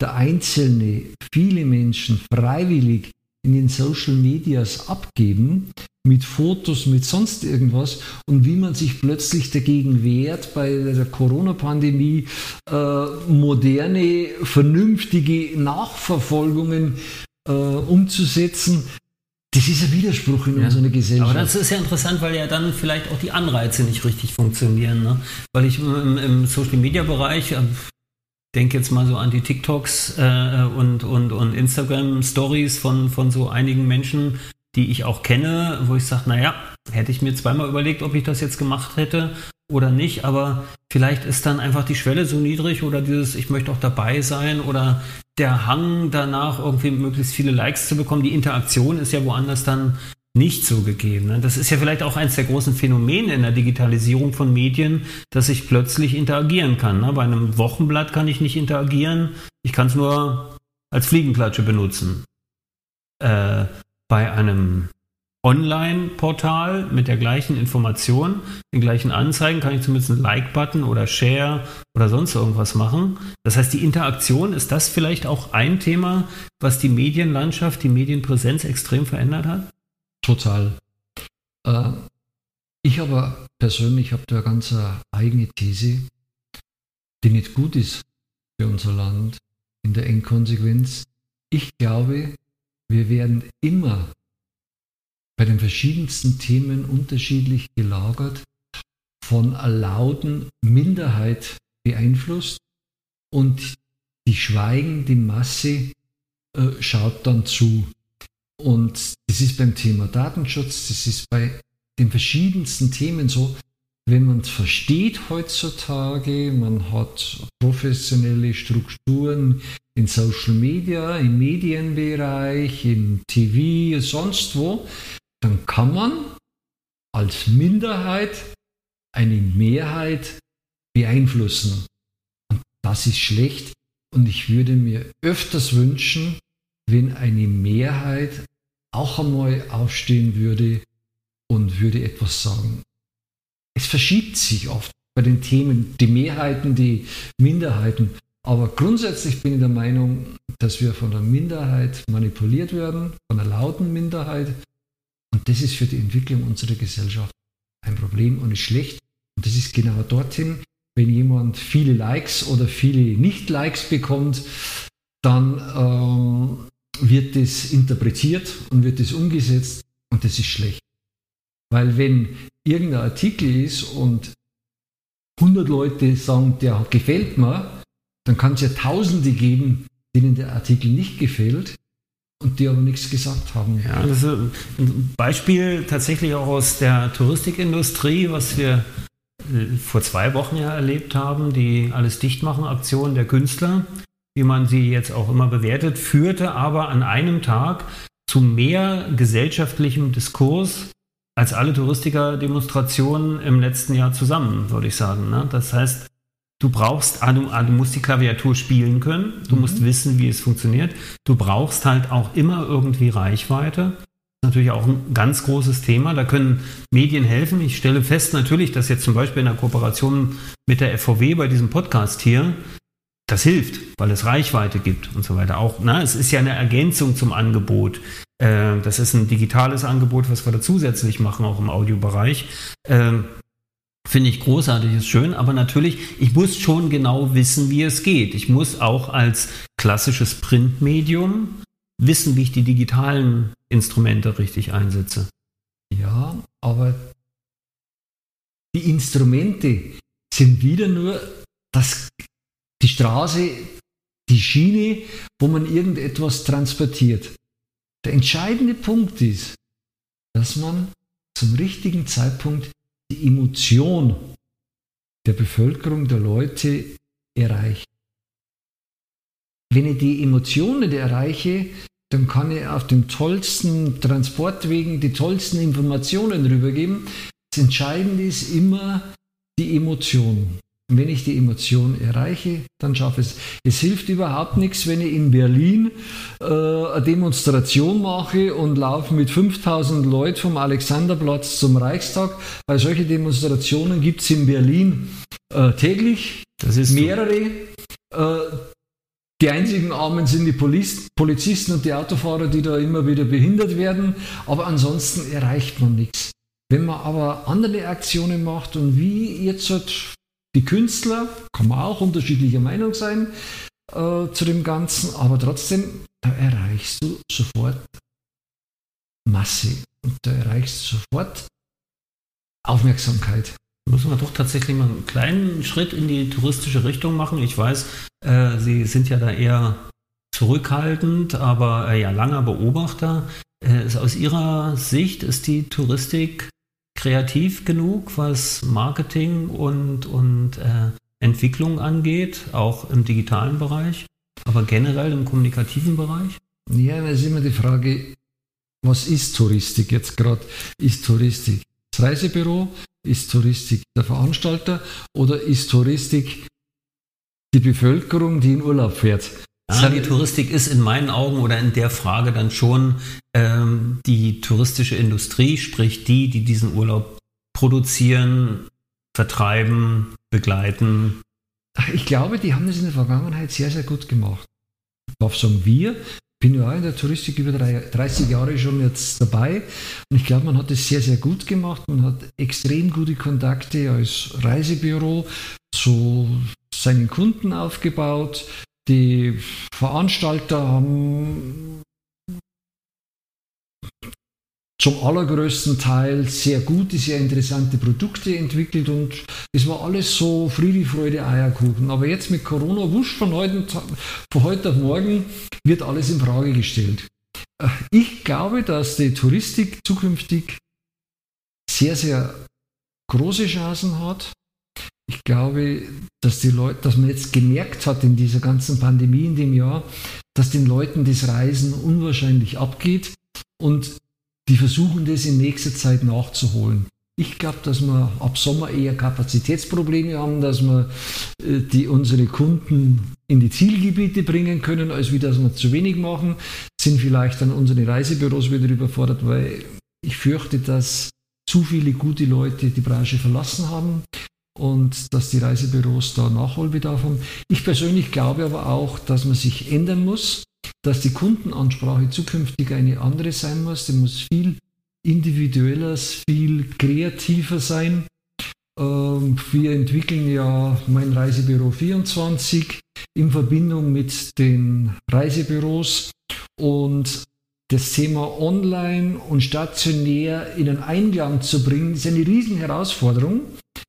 der Einzelne, viele Menschen freiwillig in den Social Medias abgeben, mit Fotos, mit sonst irgendwas und wie man sich plötzlich dagegen wehrt, bei der Corona-Pandemie äh, moderne, vernünftige Nachverfolgungen äh, umzusetzen, das ist ein Widerspruch in ja. unserer Gesellschaft. Aber das ist ja interessant, weil ja dann vielleicht auch die Anreize nicht richtig funktionieren. Ne? Weil ich im, im Social Media Bereich äh, denke jetzt mal so an die TikToks äh, und, und, und Instagram Stories von, von so einigen Menschen, die ich auch kenne, wo ich sage, naja, hätte ich mir zweimal überlegt, ob ich das jetzt gemacht hätte oder nicht, aber vielleicht ist dann einfach die Schwelle so niedrig oder dieses, ich möchte auch dabei sein oder der Hang danach, irgendwie möglichst viele Likes zu bekommen. Die Interaktion ist ja woanders dann nicht so gegeben. Ne? Das ist ja vielleicht auch eines der großen Phänomene in der Digitalisierung von Medien, dass ich plötzlich interagieren kann. Ne? Bei einem Wochenblatt kann ich nicht interagieren, ich kann es nur als Fliegenklatsche benutzen. Äh, bei einem Online-Portal mit der gleichen Information, den gleichen Anzeigen, kann ich zumindest einen Like-Button oder Share oder sonst irgendwas machen. Das heißt, die Interaktion, ist das vielleicht auch ein Thema, was die Medienlandschaft, die Medienpräsenz extrem verändert hat? Total. Äh, ich aber persönlich habe da ganz eine eigene These, die nicht gut ist für unser Land in der Endkonsequenz. Ich glaube, wir werden immer bei den verschiedensten Themen unterschiedlich gelagert, von einer lauten Minderheit beeinflusst und die schweigende Masse äh, schaut dann zu. Und das ist beim Thema Datenschutz, das ist bei den verschiedensten Themen so, wenn man es versteht heutzutage, man hat professionelle Strukturen in Social Media, im Medienbereich, im TV, sonst wo, dann kann man als Minderheit eine Mehrheit beeinflussen. Und das ist schlecht. Und ich würde mir öfters wünschen, wenn eine Mehrheit auch einmal aufstehen würde und würde etwas sagen. Es verschiebt sich oft bei den Themen, die Mehrheiten, die Minderheiten. Aber grundsätzlich bin ich der Meinung, dass wir von der Minderheit manipuliert werden, von einer lauten Minderheit. Und das ist für die Entwicklung unserer Gesellschaft ein Problem und ist schlecht. Und das ist genau dorthin, wenn jemand viele Likes oder viele Nicht-Likes bekommt, dann ähm, wird das interpretiert und wird das umgesetzt und das ist schlecht. Weil wenn irgendein Artikel ist und 100 Leute sagen, der gefällt mir, dann kann es ja Tausende geben, denen der Artikel nicht gefällt und die aber nichts gesagt haben. Ja, das ist ein Beispiel tatsächlich auch aus der Touristikindustrie, was wir äh, vor zwei Wochen ja erlebt haben, die alles dichtmachen Aktion der Künstler, wie man sie jetzt auch immer bewertet, führte aber an einem Tag zu mehr gesellschaftlichem Diskurs als alle Touristiker-Demonstrationen im letzten Jahr zusammen, würde ich sagen. Ne? Das heißt, du brauchst, ah, du, ah, du, musst die Klaviatur spielen können, du mhm. musst wissen, wie es funktioniert. Du brauchst halt auch immer irgendwie Reichweite. Das ist natürlich auch ein ganz großes Thema. Da können Medien helfen. Ich stelle fest natürlich, dass jetzt zum Beispiel in der Kooperation mit der FVW bei diesem Podcast hier das hilft, weil es Reichweite gibt und so weiter. Auch, na, es ist ja eine Ergänzung zum Angebot. Äh, das ist ein digitales Angebot, was wir da zusätzlich machen, auch im Audiobereich. Äh, Finde ich großartig, ist schön, aber natürlich, ich muss schon genau wissen, wie es geht. Ich muss auch als klassisches Printmedium wissen, wie ich die digitalen Instrumente richtig einsetze. Ja, aber die Instrumente sind wieder nur das die Straße, die Schiene, wo man irgendetwas transportiert. Der entscheidende Punkt ist, dass man zum richtigen Zeitpunkt die Emotion der Bevölkerung, der Leute erreicht. Wenn ich die Emotionen erreiche, dann kann ich auf den tollsten Transportwegen die tollsten Informationen rübergeben. Das Entscheidende ist immer die Emotion. Und wenn ich die Emotion erreiche, dann schaffe ich es. Es hilft überhaupt nichts, wenn ich in Berlin äh, eine Demonstration mache und laufe mit 5000 Leuten vom Alexanderplatz zum Reichstag, weil solche Demonstrationen gibt es in Berlin äh, täglich. Das ist mehrere. Äh, die einzigen Armen sind die Polizisten und die Autofahrer, die da immer wieder behindert werden. Aber ansonsten erreicht man nichts. Wenn man aber andere Aktionen macht und wie jetzt die Künstler, kann man auch unterschiedlicher Meinung sein äh, zu dem Ganzen, aber trotzdem, da erreichst du sofort Masse und da erreichst du sofort Aufmerksamkeit. Muss man doch tatsächlich mal einen kleinen Schritt in die touristische Richtung machen. Ich weiß, äh, Sie sind ja da eher zurückhaltend, aber äh, ja langer Beobachter. Äh, aus Ihrer Sicht ist die Touristik kreativ genug, was Marketing und, und äh, Entwicklung angeht, auch im digitalen Bereich, aber generell im kommunikativen Bereich? Ja, das ist immer die Frage, was ist Touristik jetzt gerade? Ist Touristik das Reisebüro? Ist Touristik der Veranstalter? Oder ist Touristik die Bevölkerung, die in Urlaub fährt? Ja, die Touristik ist in meinen Augen oder in der Frage dann schon ähm, die touristische Industrie, sprich die, die diesen Urlaub produzieren, vertreiben, begleiten. Ich glaube, die haben das in der Vergangenheit sehr, sehr gut gemacht. Ich darf sagen, wir, bin ja auch in der Touristik über 30 Jahre schon jetzt dabei und ich glaube, man hat es sehr, sehr gut gemacht. Man hat extrem gute Kontakte als Reisebüro zu seinen Kunden aufgebaut. Die Veranstalter haben zum allergrößten Teil sehr gute, sehr interessante Produkte entwickelt und es war alles so Friede, Freude, Eierkuchen. Aber jetzt mit Corona, wusch von heute, von heute auf morgen, wird alles in Frage gestellt. Äh, ich glaube, dass die Touristik zukünftig sehr, sehr große Chancen hat. Ich glaube, dass die Leute, dass man jetzt gemerkt hat in dieser ganzen Pandemie in dem Jahr, dass den Leuten das Reisen unwahrscheinlich abgeht und die versuchen das in nächster Zeit nachzuholen. Ich glaube, dass wir ab Sommer eher Kapazitätsprobleme haben, dass wir äh, die, unsere Kunden in die Zielgebiete bringen können, als wie dass wir zu wenig machen. Sind vielleicht dann unsere Reisebüros wieder überfordert, weil ich fürchte, dass zu viele gute Leute die Branche verlassen haben und dass die Reisebüros da Nachholbedarf haben. Ich persönlich glaube aber auch, dass man sich ändern muss, dass die Kundenansprache zukünftig eine andere sein muss. Die muss viel individueller, viel kreativer sein. Ähm, wir entwickeln ja mein Reisebüro 24 in Verbindung mit den Reisebüros und das Thema online und stationär in einen Einklang zu bringen, ist eine riesen Herausforderung,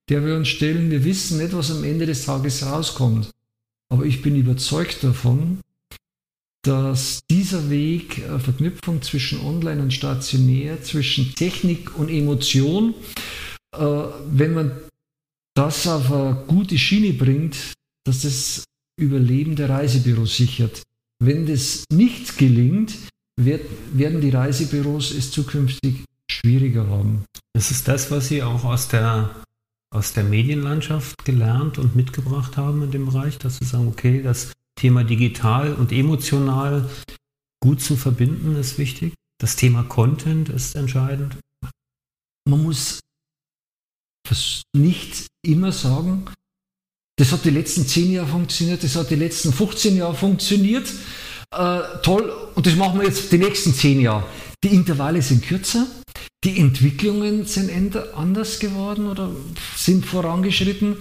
der wir uns stellen. Wir wissen nicht, was am Ende des Tages rauskommt. Aber ich bin überzeugt davon, dass dieser Weg äh, Verknüpfung zwischen Online und Stationär, zwischen Technik und Emotion, äh, wenn man das auf eine gute Schiene bringt, dass das Überleben der Reisebüros sichert. Wenn das nicht gelingt, werden die Reisebüros es zukünftig schwieriger haben. Das ist das, was Sie auch aus der, aus der Medienlandschaft gelernt und mitgebracht haben in dem Bereich, dass Sie sagen, okay, das Thema digital und emotional gut zu verbinden ist wichtig. Das Thema Content ist entscheidend. Man muss nicht immer sagen, das hat die letzten zehn Jahre funktioniert, das hat die letzten 15 Jahre funktioniert. Äh, toll, und das machen wir jetzt die nächsten zehn Jahre. Die Intervalle sind kürzer, die Entwicklungen sind anders geworden oder sind vorangeschritten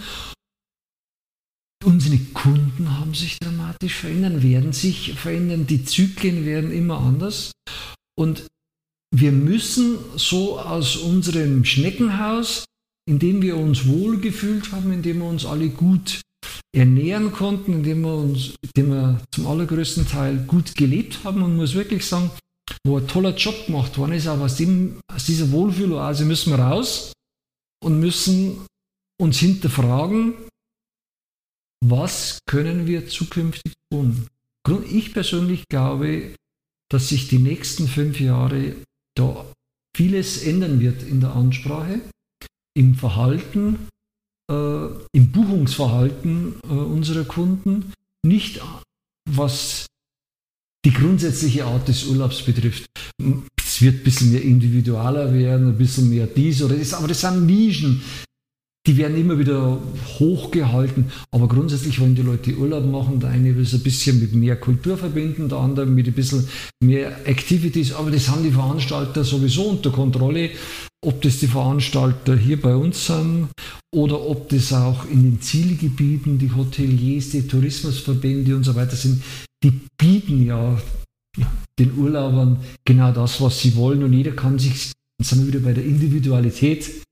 Unsere Kunden haben sich dramatisch verändert, werden sich verändern, die Zyklen werden immer anders. Und wir müssen so aus unserem Schneckenhaus, in dem wir uns wohlgefühlt haben, in dem wir uns alle gut ernähren konnten, in dem wir, uns, in dem wir zum allergrößten Teil gut gelebt haben und muss wirklich sagen, wo ein toller Job gemacht worden ist, aber aus, dem, aus dieser Wohlfühloase müssen wir raus und müssen uns hinterfragen, was können wir zukünftig tun? Ich persönlich glaube, dass sich die nächsten fünf Jahre da vieles ändern wird in der Ansprache, im Verhalten, äh, im Buchungsverhalten äh, unserer Kunden, nicht was die grundsätzliche Art des Urlaubs betrifft. Es wird ein bisschen mehr individualer werden, ein bisschen mehr dies oder das, aber das sind Nischen die werden immer wieder hochgehalten, aber grundsätzlich wollen die Leute Urlaub machen. Der eine will es ein bisschen mit mehr Kultur verbinden, der andere mit ein bisschen mehr Activities, aber das haben die Veranstalter sowieso unter Kontrolle. Ob das die Veranstalter hier bei uns sind oder ob das auch in den Zielgebieten die Hoteliers, die Tourismusverbände und so weiter sind, die bieten ja den Urlaubern genau das, was sie wollen und jeder kann sich, jetzt sind wir wieder bei der Individualität,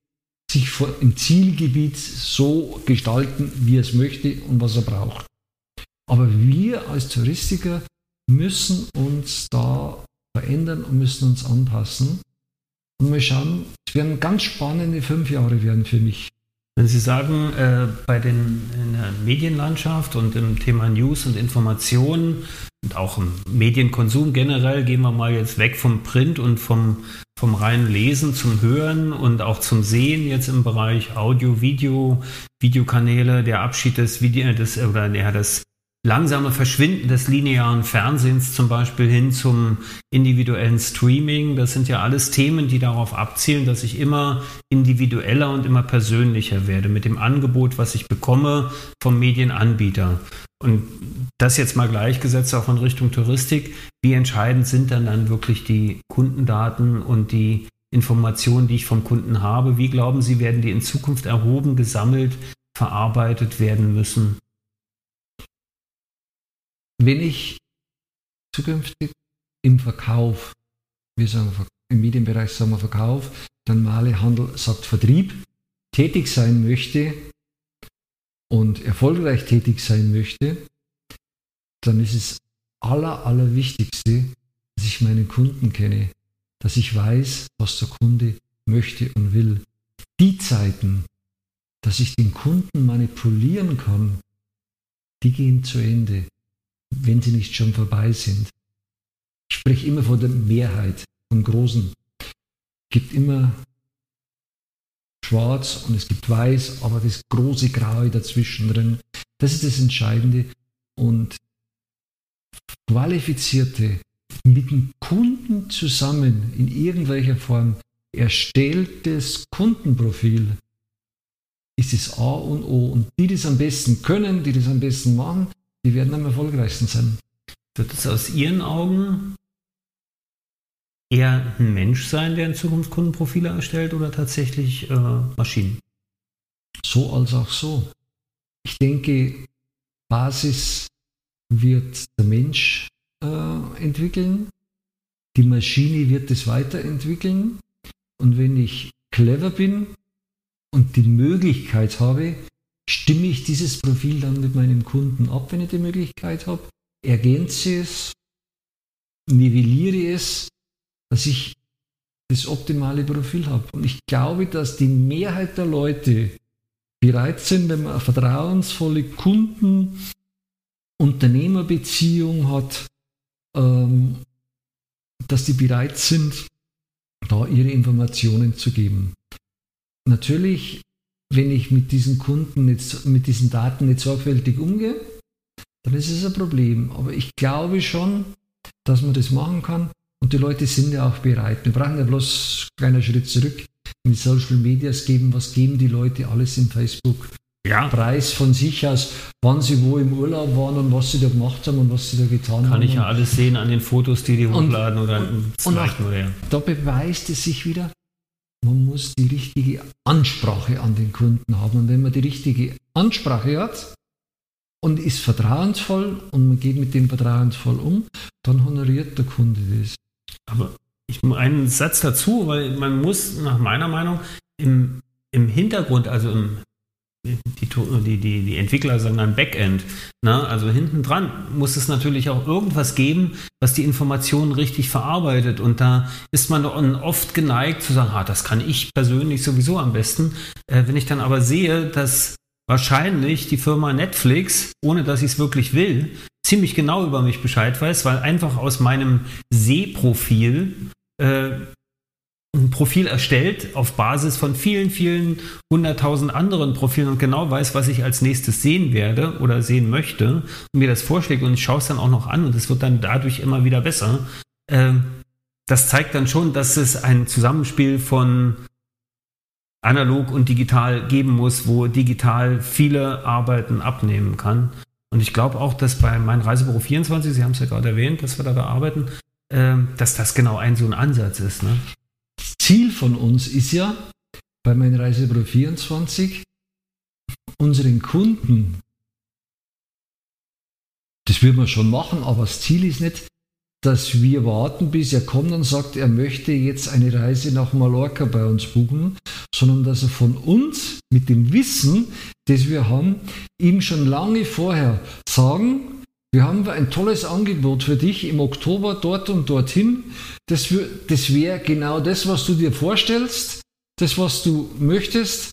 sich im Zielgebiet so gestalten, wie er es möchte und was er braucht. Aber wir als Touristiker müssen uns da verändern und müssen uns anpassen. Und mal schauen, es werden ganz spannende fünf Jahre werden für mich. Wenn Sie sagen, äh, bei den in der Medienlandschaft und im Thema News und Informationen, und auch im Medienkonsum generell gehen wir mal jetzt weg vom Print und vom, vom reinen Lesen zum Hören und auch zum Sehen jetzt im Bereich Audio, Video, Videokanäle, der Abschied des Video, des, oder ja, das langsame Verschwinden des linearen Fernsehens zum Beispiel hin zum individuellen Streaming. Das sind ja alles Themen, die darauf abzielen, dass ich immer individueller und immer persönlicher werde mit dem Angebot, was ich bekomme vom Medienanbieter. Und das jetzt mal gleichgesetzt auch in Richtung Touristik. Wie entscheidend sind dann dann wirklich die Kundendaten und die Informationen, die ich vom Kunden habe? Wie glauben Sie, werden die in Zukunft erhoben, gesammelt, verarbeitet werden müssen? Wenn ich zukünftig im Verkauf, wir sagen im Medienbereich sagen wir Verkauf, dann Male Handel sagt Vertrieb, tätig sein möchte und erfolgreich tätig sein möchte, dann ist es aller, allerwichtigste, dass ich meinen Kunden kenne, dass ich weiß, was der Kunde möchte und will. Die Zeiten, dass ich den Kunden manipulieren kann, die gehen zu Ende wenn sie nicht schon vorbei sind. Ich spreche immer von der Mehrheit, vom Großen. Es gibt immer schwarz und es gibt weiß, aber das große Graue dazwischen drin, das ist das Entscheidende. Und qualifizierte, mit dem Kunden zusammen in irgendwelcher Form erstelltes Kundenprofil ist das A und O. Und die, die das am besten können, die das am besten machen, die werden am erfolgreichsten sein. Wird es aus Ihren Augen eher ein Mensch sein, der in Zukunft Kundenprofile erstellt oder tatsächlich äh, Maschinen? So als auch so. Ich denke, Basis wird der Mensch äh, entwickeln, die Maschine wird es weiterentwickeln und wenn ich clever bin und die Möglichkeit habe, stimme ich dieses Profil dann mit meinem Kunden ab, wenn ich die Möglichkeit habe, ergänze es, nivelliere es, dass ich das optimale Profil habe. Und ich glaube, dass die Mehrheit der Leute bereit sind, wenn man eine vertrauensvolle Kunden- Unternehmerbeziehung hat, ähm, dass die bereit sind, da ihre Informationen zu geben. Natürlich wenn ich mit diesen Kunden, nicht, mit diesen Daten nicht sorgfältig umgehe, dann ist es ein Problem. Aber ich glaube schon, dass man das machen kann und die Leute sind ja auch bereit. Wir brauchen ja bloß einen kleinen Schritt zurück in Social Medias geben. Was geben die Leute alles im Facebook? Ja. Preis von sich aus, wann sie wo im Urlaub waren und was sie da gemacht haben und was sie da getan Kann haben. Kann ich ja alles sehen an den Fotos, die die hochladen oder und, und auch, Da beweist es sich wieder, man muss die richtige Ansprache an den Kunden haben. Und wenn man die richtige Ansprache hat und ist vertrauensvoll und man geht mit dem vertrauensvoll um, dann honoriert der Kunde das. Aber ich einen Satz dazu, weil man muss nach meiner Meinung im, im Hintergrund, also im die, die, die, die Entwickler sagen dann Backend. Ne? Also hinten dran muss es natürlich auch irgendwas geben, was die Informationen richtig verarbeitet. Und da ist man oft geneigt zu sagen, ah, das kann ich persönlich sowieso am besten. Äh, wenn ich dann aber sehe, dass wahrscheinlich die Firma Netflix, ohne dass ich es wirklich will, ziemlich genau über mich Bescheid weiß, weil einfach aus meinem Sehprofil äh, ein Profil erstellt auf Basis von vielen, vielen hunderttausend anderen Profilen und genau weiß, was ich als nächstes sehen werde oder sehen möchte und mir das vorschlägt und ich schaue es dann auch noch an und es wird dann dadurch immer wieder besser. Ähm, das zeigt dann schon, dass es ein Zusammenspiel von analog und digital geben muss, wo digital viele Arbeiten abnehmen kann. Und ich glaube auch, dass bei meinem Reisebüro 24, Sie haben es ja gerade erwähnt, dass wir da bearbeiten, ähm, dass das genau ein so ein Ansatz ist. Ne? Ziel von uns ist ja bei meinem Reisebüro 24 unseren Kunden, das wird man schon machen, aber das Ziel ist nicht, dass wir warten, bis er kommt und sagt, er möchte jetzt eine Reise nach Mallorca bei uns buchen, sondern dass er von uns mit dem Wissen, das wir haben, ihm schon lange vorher sagen, wir haben ein tolles Angebot für dich im Oktober dort und dorthin. Das, das wäre genau das, was du dir vorstellst, das, was du möchtest.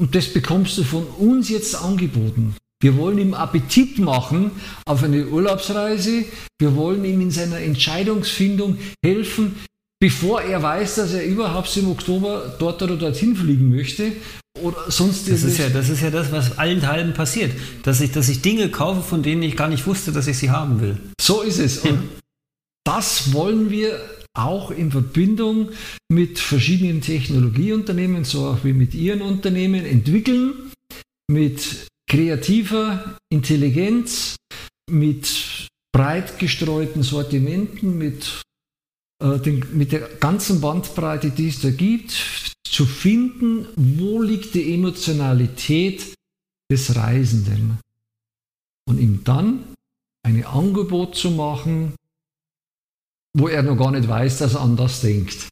Und das bekommst du von uns jetzt angeboten. Wir wollen ihm Appetit machen auf eine Urlaubsreise. Wir wollen ihm in seiner Entscheidungsfindung helfen, bevor er weiß, dass er überhaupt im Oktober dort oder dorthin fliegen möchte. Oder sonst das ist, ja, das ist ja das, was allen Teilen passiert. Dass ich, dass ich Dinge kaufe, von denen ich gar nicht wusste, dass ich sie haben will. So ist es. Und das wollen wir auch in Verbindung mit verschiedenen Technologieunternehmen, so auch wie mit Ihren Unternehmen, entwickeln, mit kreativer Intelligenz, mit breit gestreuten Sortimenten, mit, den, mit der ganzen Bandbreite, die es da gibt, zu finden, wo liegt die Emotionalität des Reisenden. Und ihm dann ein Angebot zu machen, wo er noch gar nicht weiß, dass er an das denkt.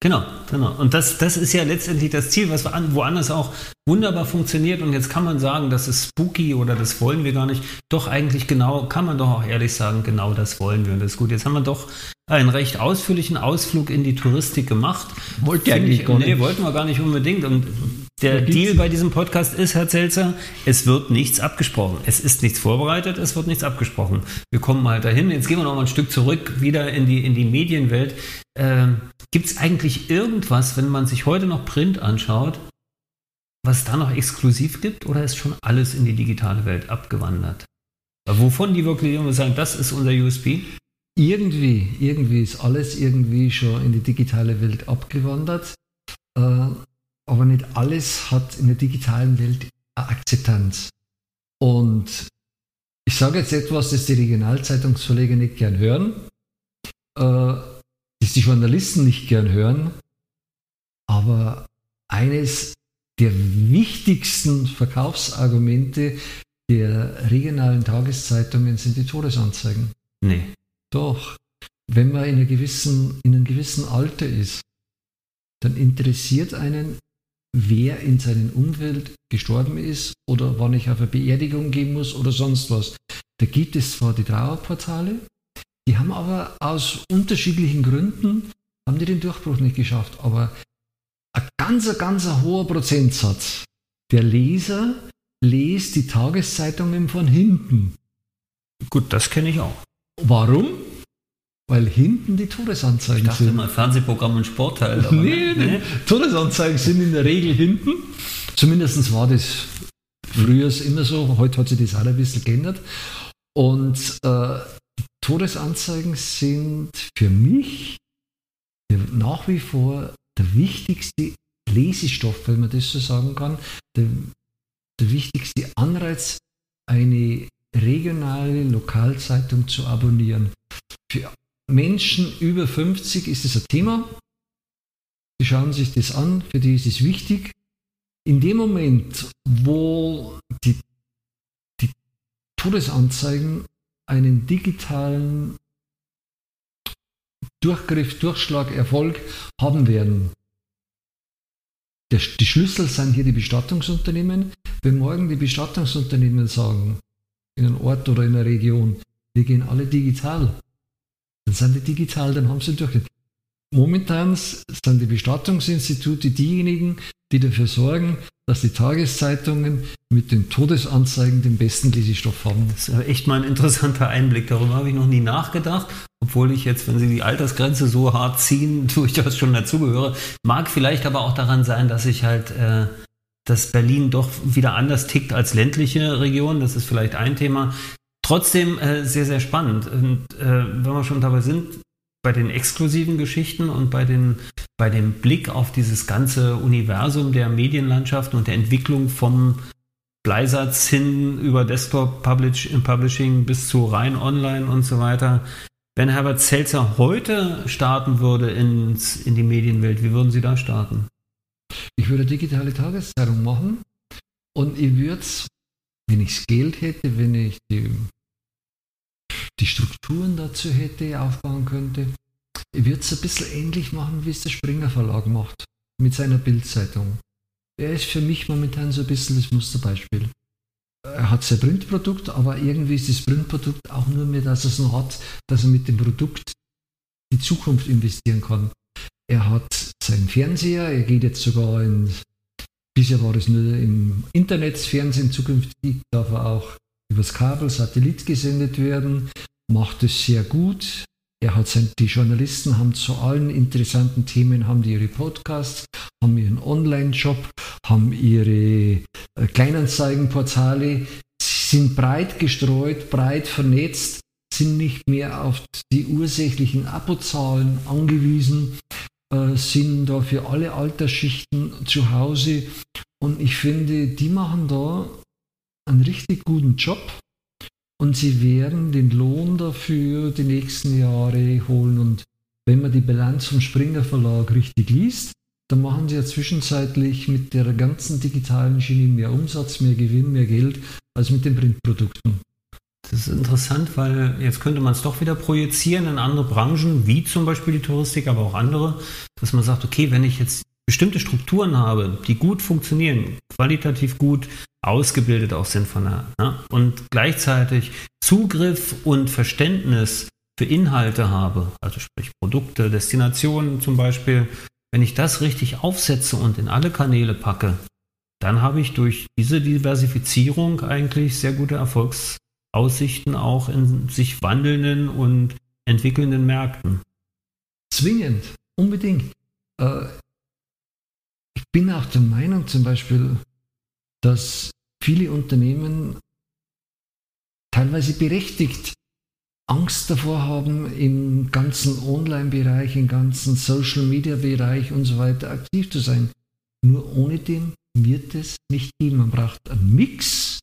Genau, genau. Und das, das ist ja letztendlich das Ziel, was woanders auch wunderbar funktioniert. Und jetzt kann man sagen, das ist spooky oder das wollen wir gar nicht. Doch eigentlich genau, kann man doch auch ehrlich sagen, genau das wollen wir. Und das ist gut. Jetzt haben wir doch einen recht ausführlichen Ausflug in die Touristik gemacht. Wollt ihr eigentlich gar nicht? Nee, wollten wir gar nicht unbedingt. Und der Deal bei diesem Podcast ist, Herr Zelzer, es wird nichts abgesprochen. Es ist nichts vorbereitet, es wird nichts abgesprochen. Wir kommen mal dahin. Jetzt gehen wir noch mal ein Stück zurück, wieder in die, in die Medienwelt. Ähm, Gibt es eigentlich irgendwas, wenn man sich heute noch Print anschaut, was da noch exklusiv gibt oder ist schon alles in die digitale Welt abgewandert? Wovon die wirklich immer sagen, das ist unser USB? Irgendwie, irgendwie ist alles irgendwie schon in die digitale Welt abgewandert. Äh, aber nicht alles hat in der digitalen Welt eine Akzeptanz. Und ich sage jetzt etwas, das die Regionalzeitungsverleger nicht gern hören, äh, das die Journalisten nicht gern hören, aber eines der wichtigsten Verkaufsargumente der regionalen Tageszeitungen sind die Todesanzeigen. Nee. Doch. Wenn man in, einer gewissen, in einem gewissen Alter ist, dann interessiert einen, wer in seinem Umfeld gestorben ist oder wann ich auf eine Beerdigung gehen muss oder sonst was. Da gibt es zwar die Trauerportale, die haben aber aus unterschiedlichen Gründen haben die den Durchbruch nicht geschafft. Aber ein ganz, ganz hoher Prozentsatz der Leser lest die Tageszeitungen von hinten. Gut, das kenne ich auch. Warum? Weil hinten die Todesanzeigen ich dachte sind. Mal Fernsehprogramm und Sportteil. Aber nee, nee, Todesanzeigen sind in der Regel hinten. Zumindest war das früher immer so. Heute hat sich das auch ein bisschen geändert. Und äh, Todesanzeigen sind für mich nach wie vor der wichtigste Lesestoff, wenn man das so sagen kann, der, der wichtigste Anreiz, eine regionale Lokalzeitung zu abonnieren. Für Menschen über 50 ist es ein Thema. Die schauen sich das an, für die ist es wichtig. In dem Moment, wo die, die Todesanzeigen einen digitalen Durchgriff, Durchschlag, Erfolg haben werden. Der, die Schlüssel sind hier die Bestattungsunternehmen. Wenn morgen die Bestattungsunternehmen sagen, in einem Ort oder in einer Region, wir gehen alle digital, dann sind die digital, dann haben sie durch. Momentan sind die Bestattungsinstitute diejenigen, die dafür sorgen, dass die Tageszeitungen mit den Todesanzeigen den besten Lesestoff haben. Das ist echt mal ein interessanter Einblick. Darüber habe ich noch nie nachgedacht, obwohl ich jetzt, wenn Sie die Altersgrenze so hart ziehen, durchaus schon dazugehöre. Mag vielleicht aber auch daran sein, dass ich halt, äh, dass Berlin doch wieder anders tickt als ländliche Region. Das ist vielleicht ein Thema. Trotzdem äh, sehr, sehr spannend. Und äh, wenn wir schon dabei sind, bei den exklusiven Geschichten und bei, den, bei dem Blick auf dieses ganze Universum der Medienlandschaften und der Entwicklung vom Bleisatz hin über Desktop Publishing bis zu rein online und so weiter. Wenn Herbert Selzer heute starten würde ins, in die Medienwelt, wie würden Sie da starten? Ich würde digitale Tageszeitung machen und ich würde es, wenn ich das Geld hätte, wenn ich die die Strukturen dazu hätte, aufbauen könnte. Ich würde es ein bisschen ähnlich machen, wie es der Springer Verlag macht, mit seiner Bildzeitung. Er ist für mich momentan so ein bisschen das Musterbeispiel. Er hat sein Printprodukt, aber irgendwie ist das Printprodukt auch nur mehr, dass er es noch hat, dass er mit dem Produkt die Zukunft investieren kann. Er hat seinen Fernseher, er geht jetzt sogar ins Bisher war es nur im Internetfernsehen, zukünftig darf er auch übers Kabel, Satellit gesendet werden, macht es sehr gut. Er hat sein, die Journalisten haben zu allen interessanten Themen haben die ihre Podcasts, haben ihren Online-Shop, haben ihre äh, Kleinanzeigenportale, sind breit gestreut, breit vernetzt, sind nicht mehr auf die ursächlichen Abozahlen angewiesen, äh, sind da für alle Altersschichten zu Hause. Und ich finde, die machen da einen richtig guten Job und sie werden den Lohn dafür die nächsten Jahre holen. Und wenn man die Bilanz vom Springer Verlag richtig liest, dann machen sie ja zwischenzeitlich mit der ganzen digitalen Schiene mehr Umsatz, mehr Gewinn, mehr Geld als mit den Printprodukten. Das ist interessant, weil jetzt könnte man es doch wieder projizieren in andere Branchen, wie zum Beispiel die Touristik, aber auch andere, dass man sagt, okay, wenn ich jetzt bestimmte Strukturen habe, die gut funktionieren, qualitativ gut ausgebildet auch sind von der, ne? und gleichzeitig Zugriff und Verständnis für Inhalte habe, also sprich Produkte, Destinationen zum Beispiel, wenn ich das richtig aufsetze und in alle Kanäle packe, dann habe ich durch diese Diversifizierung eigentlich sehr gute Erfolgsaussichten auch in sich wandelnden und entwickelnden Märkten. Zwingend, unbedingt. Äh, ich bin auch der Meinung zum Beispiel, dass viele Unternehmen teilweise berechtigt Angst davor haben, im ganzen Online-Bereich, im ganzen Social-Media-Bereich und so weiter aktiv zu sein. Nur ohne den wird es nicht gehen. Man braucht einen Mix,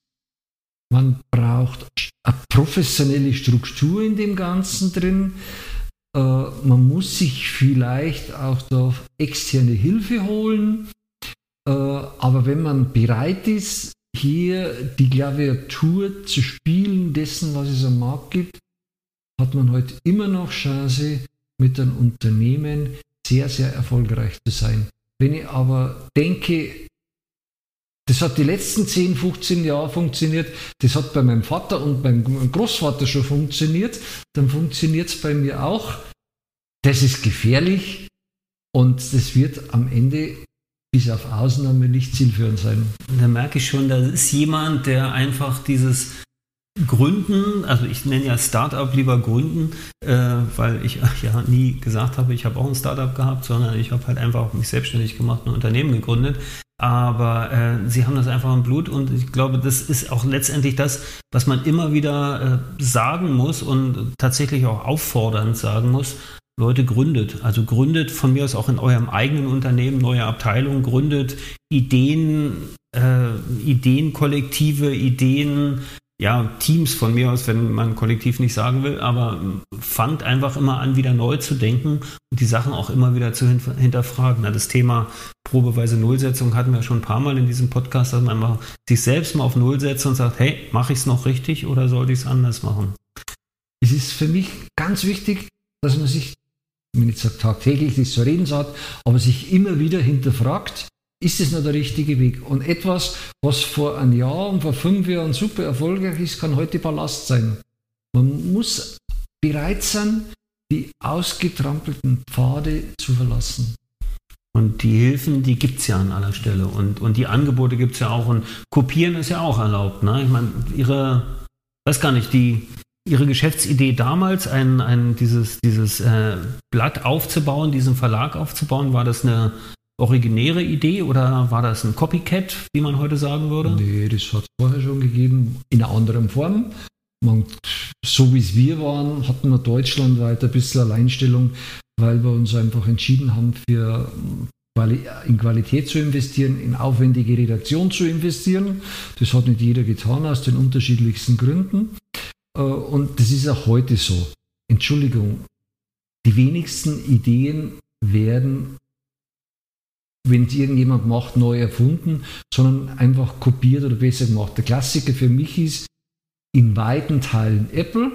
man braucht eine professionelle Struktur in dem Ganzen drin. Äh, man muss sich vielleicht auch da externe Hilfe holen. Äh, aber wenn man bereit ist, hier die Klaviatur zu spielen dessen, was es am Markt gibt, hat man heute immer noch Chance, mit einem Unternehmen sehr, sehr erfolgreich zu sein. Wenn ich aber denke, das hat die letzten 10, 15 Jahre funktioniert, das hat bei meinem Vater und beim Großvater schon funktioniert, dann funktioniert es bei mir auch. Das ist gefährlich und das wird am Ende bis auf Ausnahme nicht zielführend sein. Da merke ich schon, da ist jemand, der einfach dieses Gründen, also ich nenne ja Startup lieber Gründen, äh, weil ich ja nie gesagt habe, ich habe auch ein Startup gehabt, sondern ich habe halt einfach mich selbstständig gemacht, ein Unternehmen gegründet. Aber äh, sie haben das einfach im Blut und ich glaube, das ist auch letztendlich das, was man immer wieder äh, sagen muss und tatsächlich auch auffordernd sagen muss. Leute gründet, also gründet von mir aus auch in eurem eigenen Unternehmen neue Abteilungen, gründet Ideen, äh, Ideenkollektive, Ideen ja, Teams von mir aus, wenn man kollektiv nicht sagen will, aber fangt einfach immer an, wieder neu zu denken und die Sachen auch immer wieder zu hinterfragen. das Thema probeweise Nullsetzung hatten wir schon ein paar Mal in diesem Podcast, dass man einfach sich selbst mal auf Null setzt und sagt, hey, mache ich es noch richtig oder sollte ich es anders machen? Es ist für mich ganz wichtig, dass man sich, wenn ich sage tagtäglich nicht zu reden sagt, aber sich immer wieder hinterfragt, ist es noch der richtige Weg? Und etwas, was vor einem Jahr und vor fünf Jahren super erfolgreich ist, kann heute Ballast sein. Man muss bereit sein, die ausgetrampelten Pfade zu verlassen. Und die Hilfen, die gibt es ja an aller Stelle. Und, und die Angebote gibt es ja auch. Und kopieren ist ja auch erlaubt. Ne? Ich meine, ihre, weiß gar nicht, die, ihre Geschäftsidee damals, ein, ein, dieses, dieses äh, Blatt aufzubauen, diesen Verlag aufzubauen, war das eine originäre Idee oder war das ein Copycat, wie man heute sagen würde? Nee, das hat es vorher schon gegeben, in einer anderen Form. Man, so wie es wir waren, hatten wir deutschlandweit ein bisschen Alleinstellung, weil wir uns einfach entschieden haben, für in Qualität zu investieren, in aufwendige Redaktion zu investieren. Das hat nicht jeder getan, aus den unterschiedlichsten Gründen. Äh, und das ist auch heute so. Entschuldigung, die wenigsten Ideen werden wenn es irgendjemand macht, neu erfunden, sondern einfach kopiert oder besser gemacht. Der Klassiker für mich ist in weiten Teilen Apple.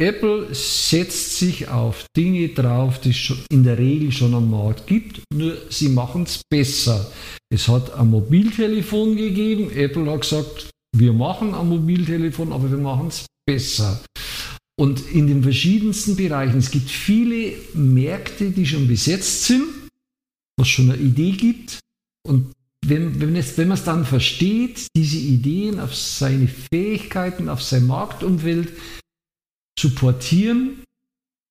Apple setzt sich auf Dinge drauf, die es in der Regel schon am Markt gibt, nur sie machen es besser. Es hat ein Mobiltelefon gegeben, Apple hat gesagt, wir machen ein Mobiltelefon, aber wir machen es besser. Und in den verschiedensten Bereichen, es gibt viele Märkte, die schon besetzt sind, was schon eine Idee gibt. Und wenn, wenn, es, wenn man es dann versteht, diese Ideen auf seine Fähigkeiten, auf sein Marktumfeld zu portieren,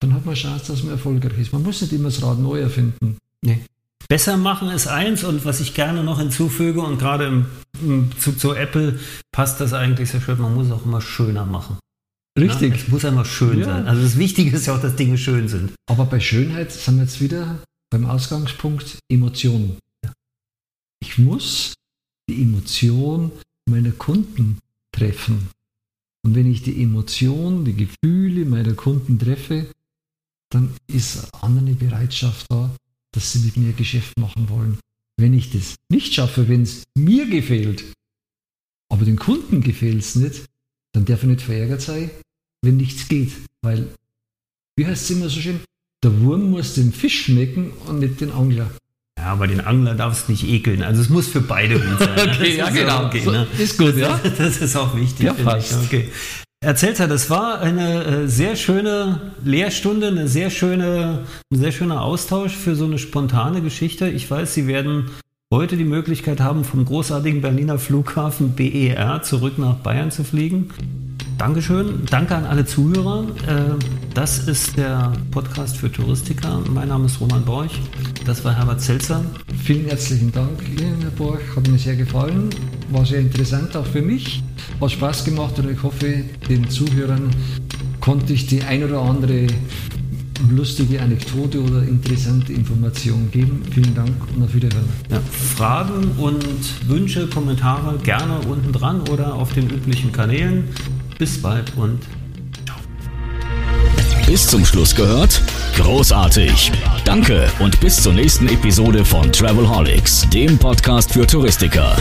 dann hat man Chance, dass man erfolgreich ist. Man muss nicht immer das Rad neu erfinden. Nee. Besser machen ist eins und was ich gerne noch hinzufüge und gerade im, im Zug zu Apple passt das eigentlich sehr schön, man muss auch immer schöner machen. Richtig. Ja, es muss immer schön Ja. sein. Also das Wichtige ist ja auch, dass Dinge schön sind. Aber bei Schönheit sind wir jetzt wieder beim Ausgangspunkt Emotionen. Ich muss die Emotion meiner Kunden treffen. Und wenn ich die Emotion, die Gefühle meiner Kunden treffe, dann ist eine andere Bereitschaft da, dass sie mit mir Geschäft machen wollen. Wenn ich das nicht schaffe, wenn es mir gefällt, aber den Kunden gefällt es nicht, dann darf ich nicht verärgert sein, wenn nichts geht. Weil, wie heißt es immer so schön, der Wurm muss den Fisch schmecken und nicht den Angler. Ja, aber den Angler darfst du nicht ekeln. Also es muss für beide gut sein. Das ist auch Okay, So, ne? Ist gut, ja? Das ist auch wichtig. Ja, fast. Ich. Okay. Herr Zelter, das war eine äh, sehr schöne Lehrstunde, eine sehr schöne, ein sehr schöner Austausch für so eine spontane Geschichte. Ich weiß, Sie werden heute die Möglichkeit haben, vom großartigen Berliner Flughafen BER zurück nach Bayern zu fliegen. Dankeschön. Danke an alle Zuhörer. Äh, Das ist der Podcast für Touristiker. Mein Name ist Roman Borch. Das war Herbert Zelzer. Vielen herzlichen Dank Ihnen, Herr Borch. Hat mir sehr gefallen. War sehr interessant auch für mich. Hat Spaß gemacht und ich hoffe, den Zuhörern konnte ich die ein oder andere lustige Anekdote oder interessante Information geben. Vielen Dank und auf Wiederhören. Ja, Fragen und Wünsche, Kommentare gerne unten dran oder auf den üblichen Kanälen. Bis bald und Bis zum Schluss gehört? Großartig. Danke und bis zur nächsten Episode von Travelholics, dem Podcast für Touristiker.